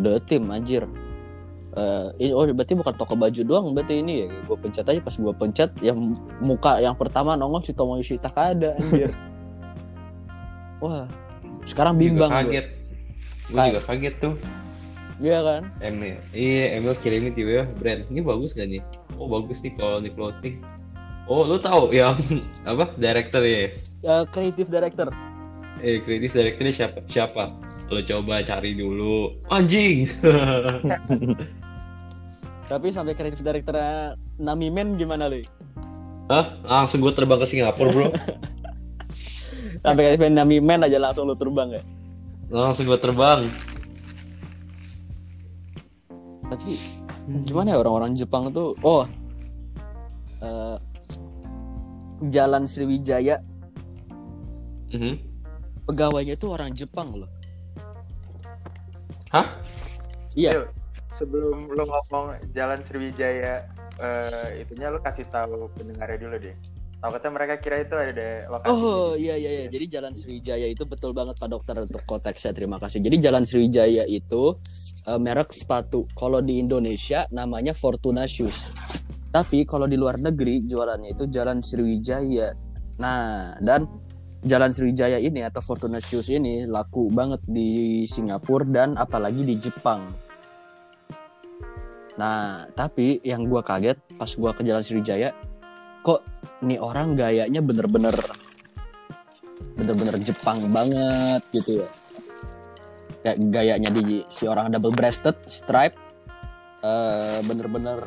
The Team anjir Eh, ini oh berarti bukan toko baju doang berarti ini ya gue pencet aja pas gue pencet yang muka yang pertama nongol si Tomoyoshi Takada anjir wah sekarang bimbang gue kaget. Gue juga kaget tuh. iya kan Emil, iya Emil kirimin tiba brand. Ini bagus gak nih? Oh bagus nih kalau di clothing. Oh lu tahu yang apa director ya? Eh, creative director Eh kreatif directornya siapa? Siapa? Lo coba cari dulu. Anjing. tapi sampai creative directornya Nami Men gimana lu Hah? Langsung gue terbang ke Singapura bro. sampai kayak Nami Men aja langsung lu terbang ya Langsung gue terbang. tapi gimana ya orang-orang Jepang tuh oh eh, Jalan Sriwijaya Mhm. pegawainya itu orang Jepang loh Hah? iya Yuk, sebelum lo ngomong Jalan Sriwijaya eh, itunya lo kasih tahu pendengarnya dulu deh. Takutnya mereka kira itu ada lokasi. oh iya iya iya jadi Jalan Sriwijaya itu betul banget Pak Dokter untuk konteksnya terima kasih jadi Jalan Sriwijaya itu eh, merek sepatu kalau di Indonesia namanya Fortuna Shoes tapi kalau di luar negeri jualannya itu Jalan Sriwijaya nah dan Jalan Sriwijaya ini atau Fortuna Shoes ini laku banget di Singapura dan apalagi di Jepang. Nah, tapi yang gua kaget pas gua ke Jalan Sriwijaya, kok nih orang gayanya bener-bener bener-bener Jepang banget gitu ya. Kayak gayanya di si orang double breasted stripe eh bener-bener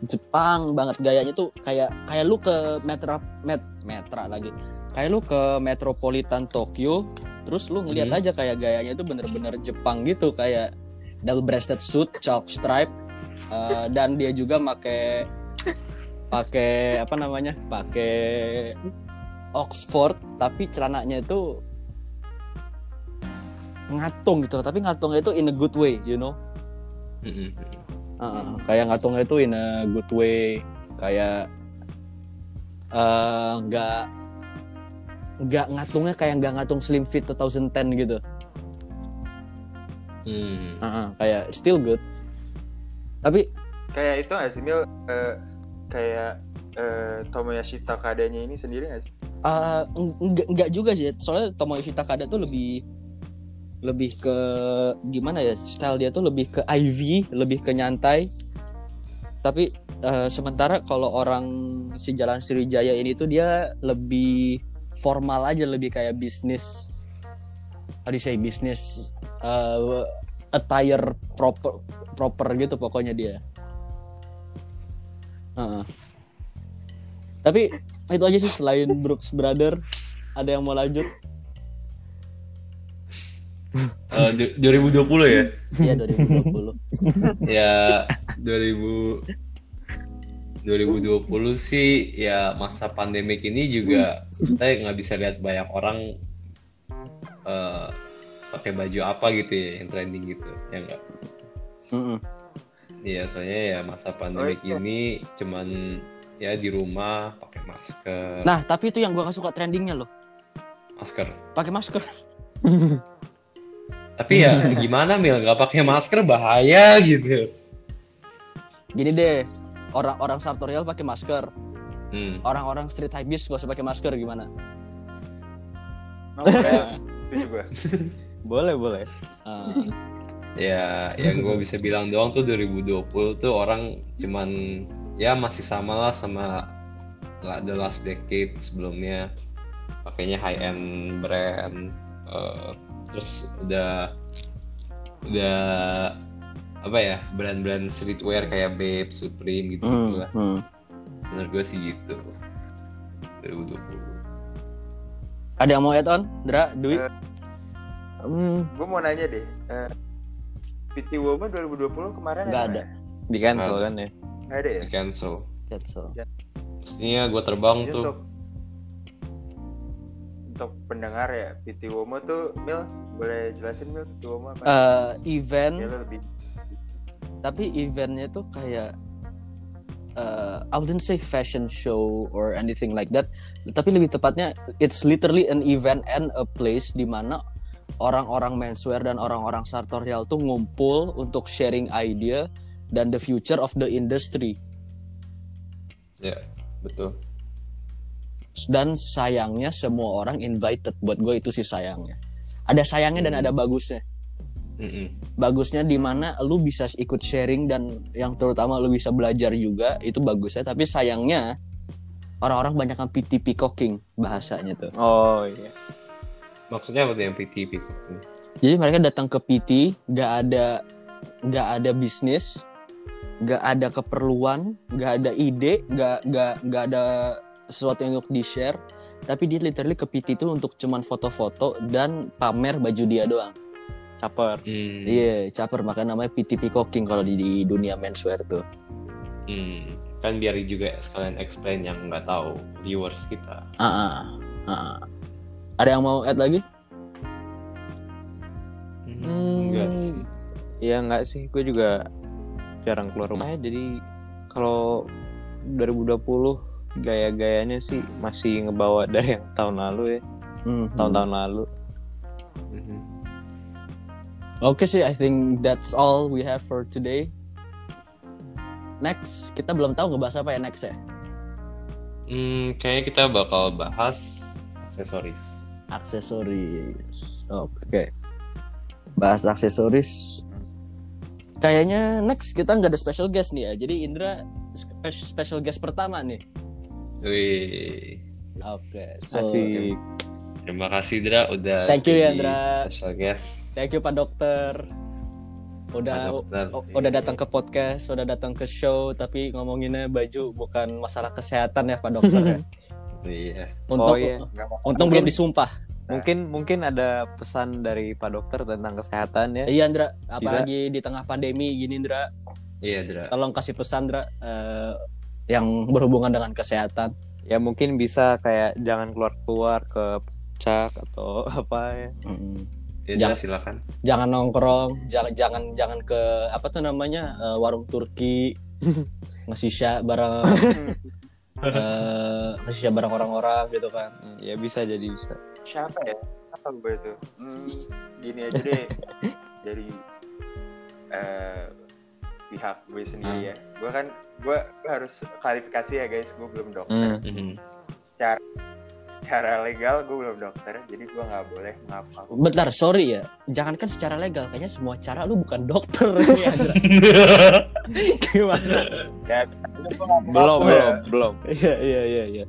Jepang banget gayanya tuh kayak kayak lu ke metra met metra lagi kayak lu ke metropolitan Tokyo terus lu ngeliat Mhm. aja kayak gayanya itu bener-bener Jepang gitu kayak double breasted suit chalk stripe eh, dan dia juga make pakai apa namanya? Pakai Oxford tapi celananya itu ngatung gitu loh. Tapi ngatungnya itu in a good way you know. Heeh, kayak ngatungnya itu in a good way. Kayak eh, nggak nggak ngatungnya kayak nggak ngatung slim fit 2010 gitu. Hmm. Heeh, kayak still good tapi Kayak itu nggak sih Mil? Eh, kayak eh, Tomoyashi Takadanya ini sendiri nggak sih? eh, eng- enggak enggak juga sih soalnya Tomoyoshi Takada tuh lebih lebih ke gimana ya style dia tuh lebih ke IV lebih ke nyantai tapi eh, sementara kalau orang si Jalan Sriwijaya ini tuh dia lebih formal aja lebih kayak bisnis how do you say bisnis eh, attire proper proper gitu pokoknya dia Heeh. tapi itu aja sih selain Brooks Brother ada yang mau lanjut Eh, du- 2020 ya? Iya 2020 ya 2000 2020 sih ya masa pandemik ini juga saya nggak bisa lihat banyak orang eh, pakai baju apa gitu ya yang trending gitu ya enggak Mm-mm. Iya soalnya ya masa pandemik Oh, iya. ini cuman ya di rumah pakai masker. Nah tapi itu yang gua gak suka trendingnya loh. Masker. Pakai masker. Tapi ya gimana mil? Nggak pakai masker bahaya gitu. Gini deh orang-orang sartorial pakai masker. Hmm. orang-orang street hypebeast gak usah pakai masker gimana? Mau kayak itu juga. boleh boleh Ah, ya yang gue bisa bilang doang tuh 2020 tuh orang cuman ya masih sama lah sama la- the last decade sebelumnya pakainya high end brand eh, terus udah udah apa ya brand-brand streetwear kayak Babe, Supreme gitu Hmm, lah hmm. menurut gue sih gitu 2020 Ada yang mau add on? Dra, Dwi? Eh, Hmm, Gue mau nanya deh. eh, PT Woman 2020 kemarin Nggak ada. mana? di cancel kan ya Nggak ada ya? di cancel Cancel. mestinya gue terbang Jadi tuh untuk untuk pendengar ya PT Womo tuh Mil boleh jelasin Mil PT Womo apa? Eh, event Ya lo lebih tapi eventnya tuh kayak uh, I wouldn't say fashion show or anything like that tapi lebih tepatnya it's literally an event and a place di mana orang-orang menswear dan orang-orang sartorial tuh ngumpul untuk sharing idea dan the future of the industry. Ya betul. Dan sayangnya semua orang invited buat gue itu sih sayangnya. Ada sayangnya dan ada bagusnya. Mm-mm. bagusnya di mana lu bisa ikut sharing dan yang terutama lu bisa belajar juga itu bagusnya. Tapi sayangnya orang-orang banyak kan PT peacocking bahasanya tuh. Oh iya maksudnya apa tuh yang PT jadi mereka datang ke PT nggak ada nggak ada bisnis nggak ada keperluan nggak ada ide nggak nggak nggak ada sesuatu yang untuk di share tapi dia literally ke PT itu untuk cuman foto-foto dan pamer baju dia doang. Caper. Hmm. iya caper. Makanya namanya PT peacocking kalau di, di dunia menswear tuh. Hmm, kan biar juga sekalian explain yang nggak tahu viewers kita. Ah, ah, ah, ah. Ada yang mau add lagi? Enggak sih. Iya nggak sih, gue juga jarang keluar rumah ya, jadi kalau 2020 gaya-gayanya sih masih ngebawa dari yang tahun lalu ya, Hmm, tahun-tahun lalu. Mhm. Oke sih, I think that's all we have for today. Next, kita belum tahu ngebahas apa ya next ya. Hmm, kayaknya kita bakal bahas aksesoris. Aksesoris. Oke. Bahas aksesoris. Kayaknya next kita nggak ada special guest nih ya. Jadi Indra spe- special guest pertama nih. Wih, Oke. So, Asik. terima kasih Dra udah Thank you ya, jadi Dra. Special guest. thank you Pak Dokter. Udah Pak Dokter. Udah datang ke podcast, udah datang ke show, tapi ngomonginnya baju bukan masalah kesehatan ya Pak Dokter. ya. Iya. Untung, Oh, iya. nggak mau untung belum disumpah. Mungkin mungkin ada pesan dari Pak Dokter tentang kesehatan ya. Iya Indra, apalagi di tengah pandemi gini Indra, Iya Dra. tolong kasih pesan Indra eh, yang berhubungan dengan kesehatan. Ya mungkin bisa kayak jangan keluar-keluar ke puncak atau apa ya. Mm. Ya, Jangan- Dra, silakan. Jangan nongkrong, jangan jangan jangan ke apa tuh namanya eh, warung Turki ngesisya bareng eh, ngesisya bareng orang-orang gitu kan. Hmm, Ya bisa jadi bisa. siapa ya? Apa gue itu? Hmm, gini aja deh. Dari eh, pihak gue sendiri ya. Gue kan gue harus klarifikasi ya guys. Gue belum dokter. Hmm. Mhm. Secara legal gue belum dokter. Jadi gue nggak boleh ngapa. Bentar, sorry ya. Jangankan secara legal, kayaknya semua cara lu bukan dokter Indra. Gimana? Ya, Belum, ya. belum, belum. Iya iya iya iya.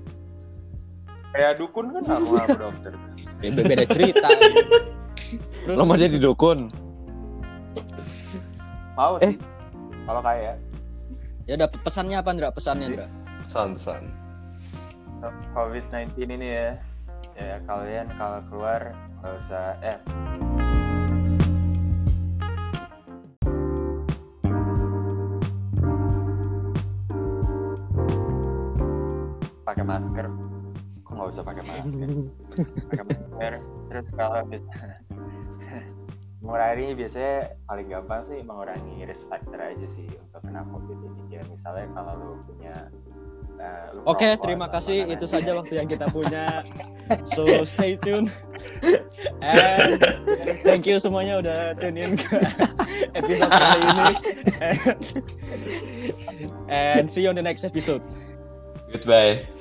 Kayak dukun kan nggak mau dokter. Ya, be- beda cerita. Terus Lo mau jadi dukun? Mau Eh. sih. Kalau kayak ya udah pesannya apa Indra? Pesannya Indra. Pesan-pesan. COVID-19 ini ya. Ya kalian kalau keluar nggak usah eh. Pakai masker. Kok nggak usah pakai masker? Pakai masker. Terus kalau misalnya mengurangi biasanya paling gampang sih mengurangi risk factor aja sih untuk kena covid ini. Ya misalnya kalau lu punya lu Oke, perokok terima kasih. Itu saja waktu yang kita punya. So stay tune. And thank you semuanya udah tune in ke episode kali ini. And see you on the next episode. Goodbye.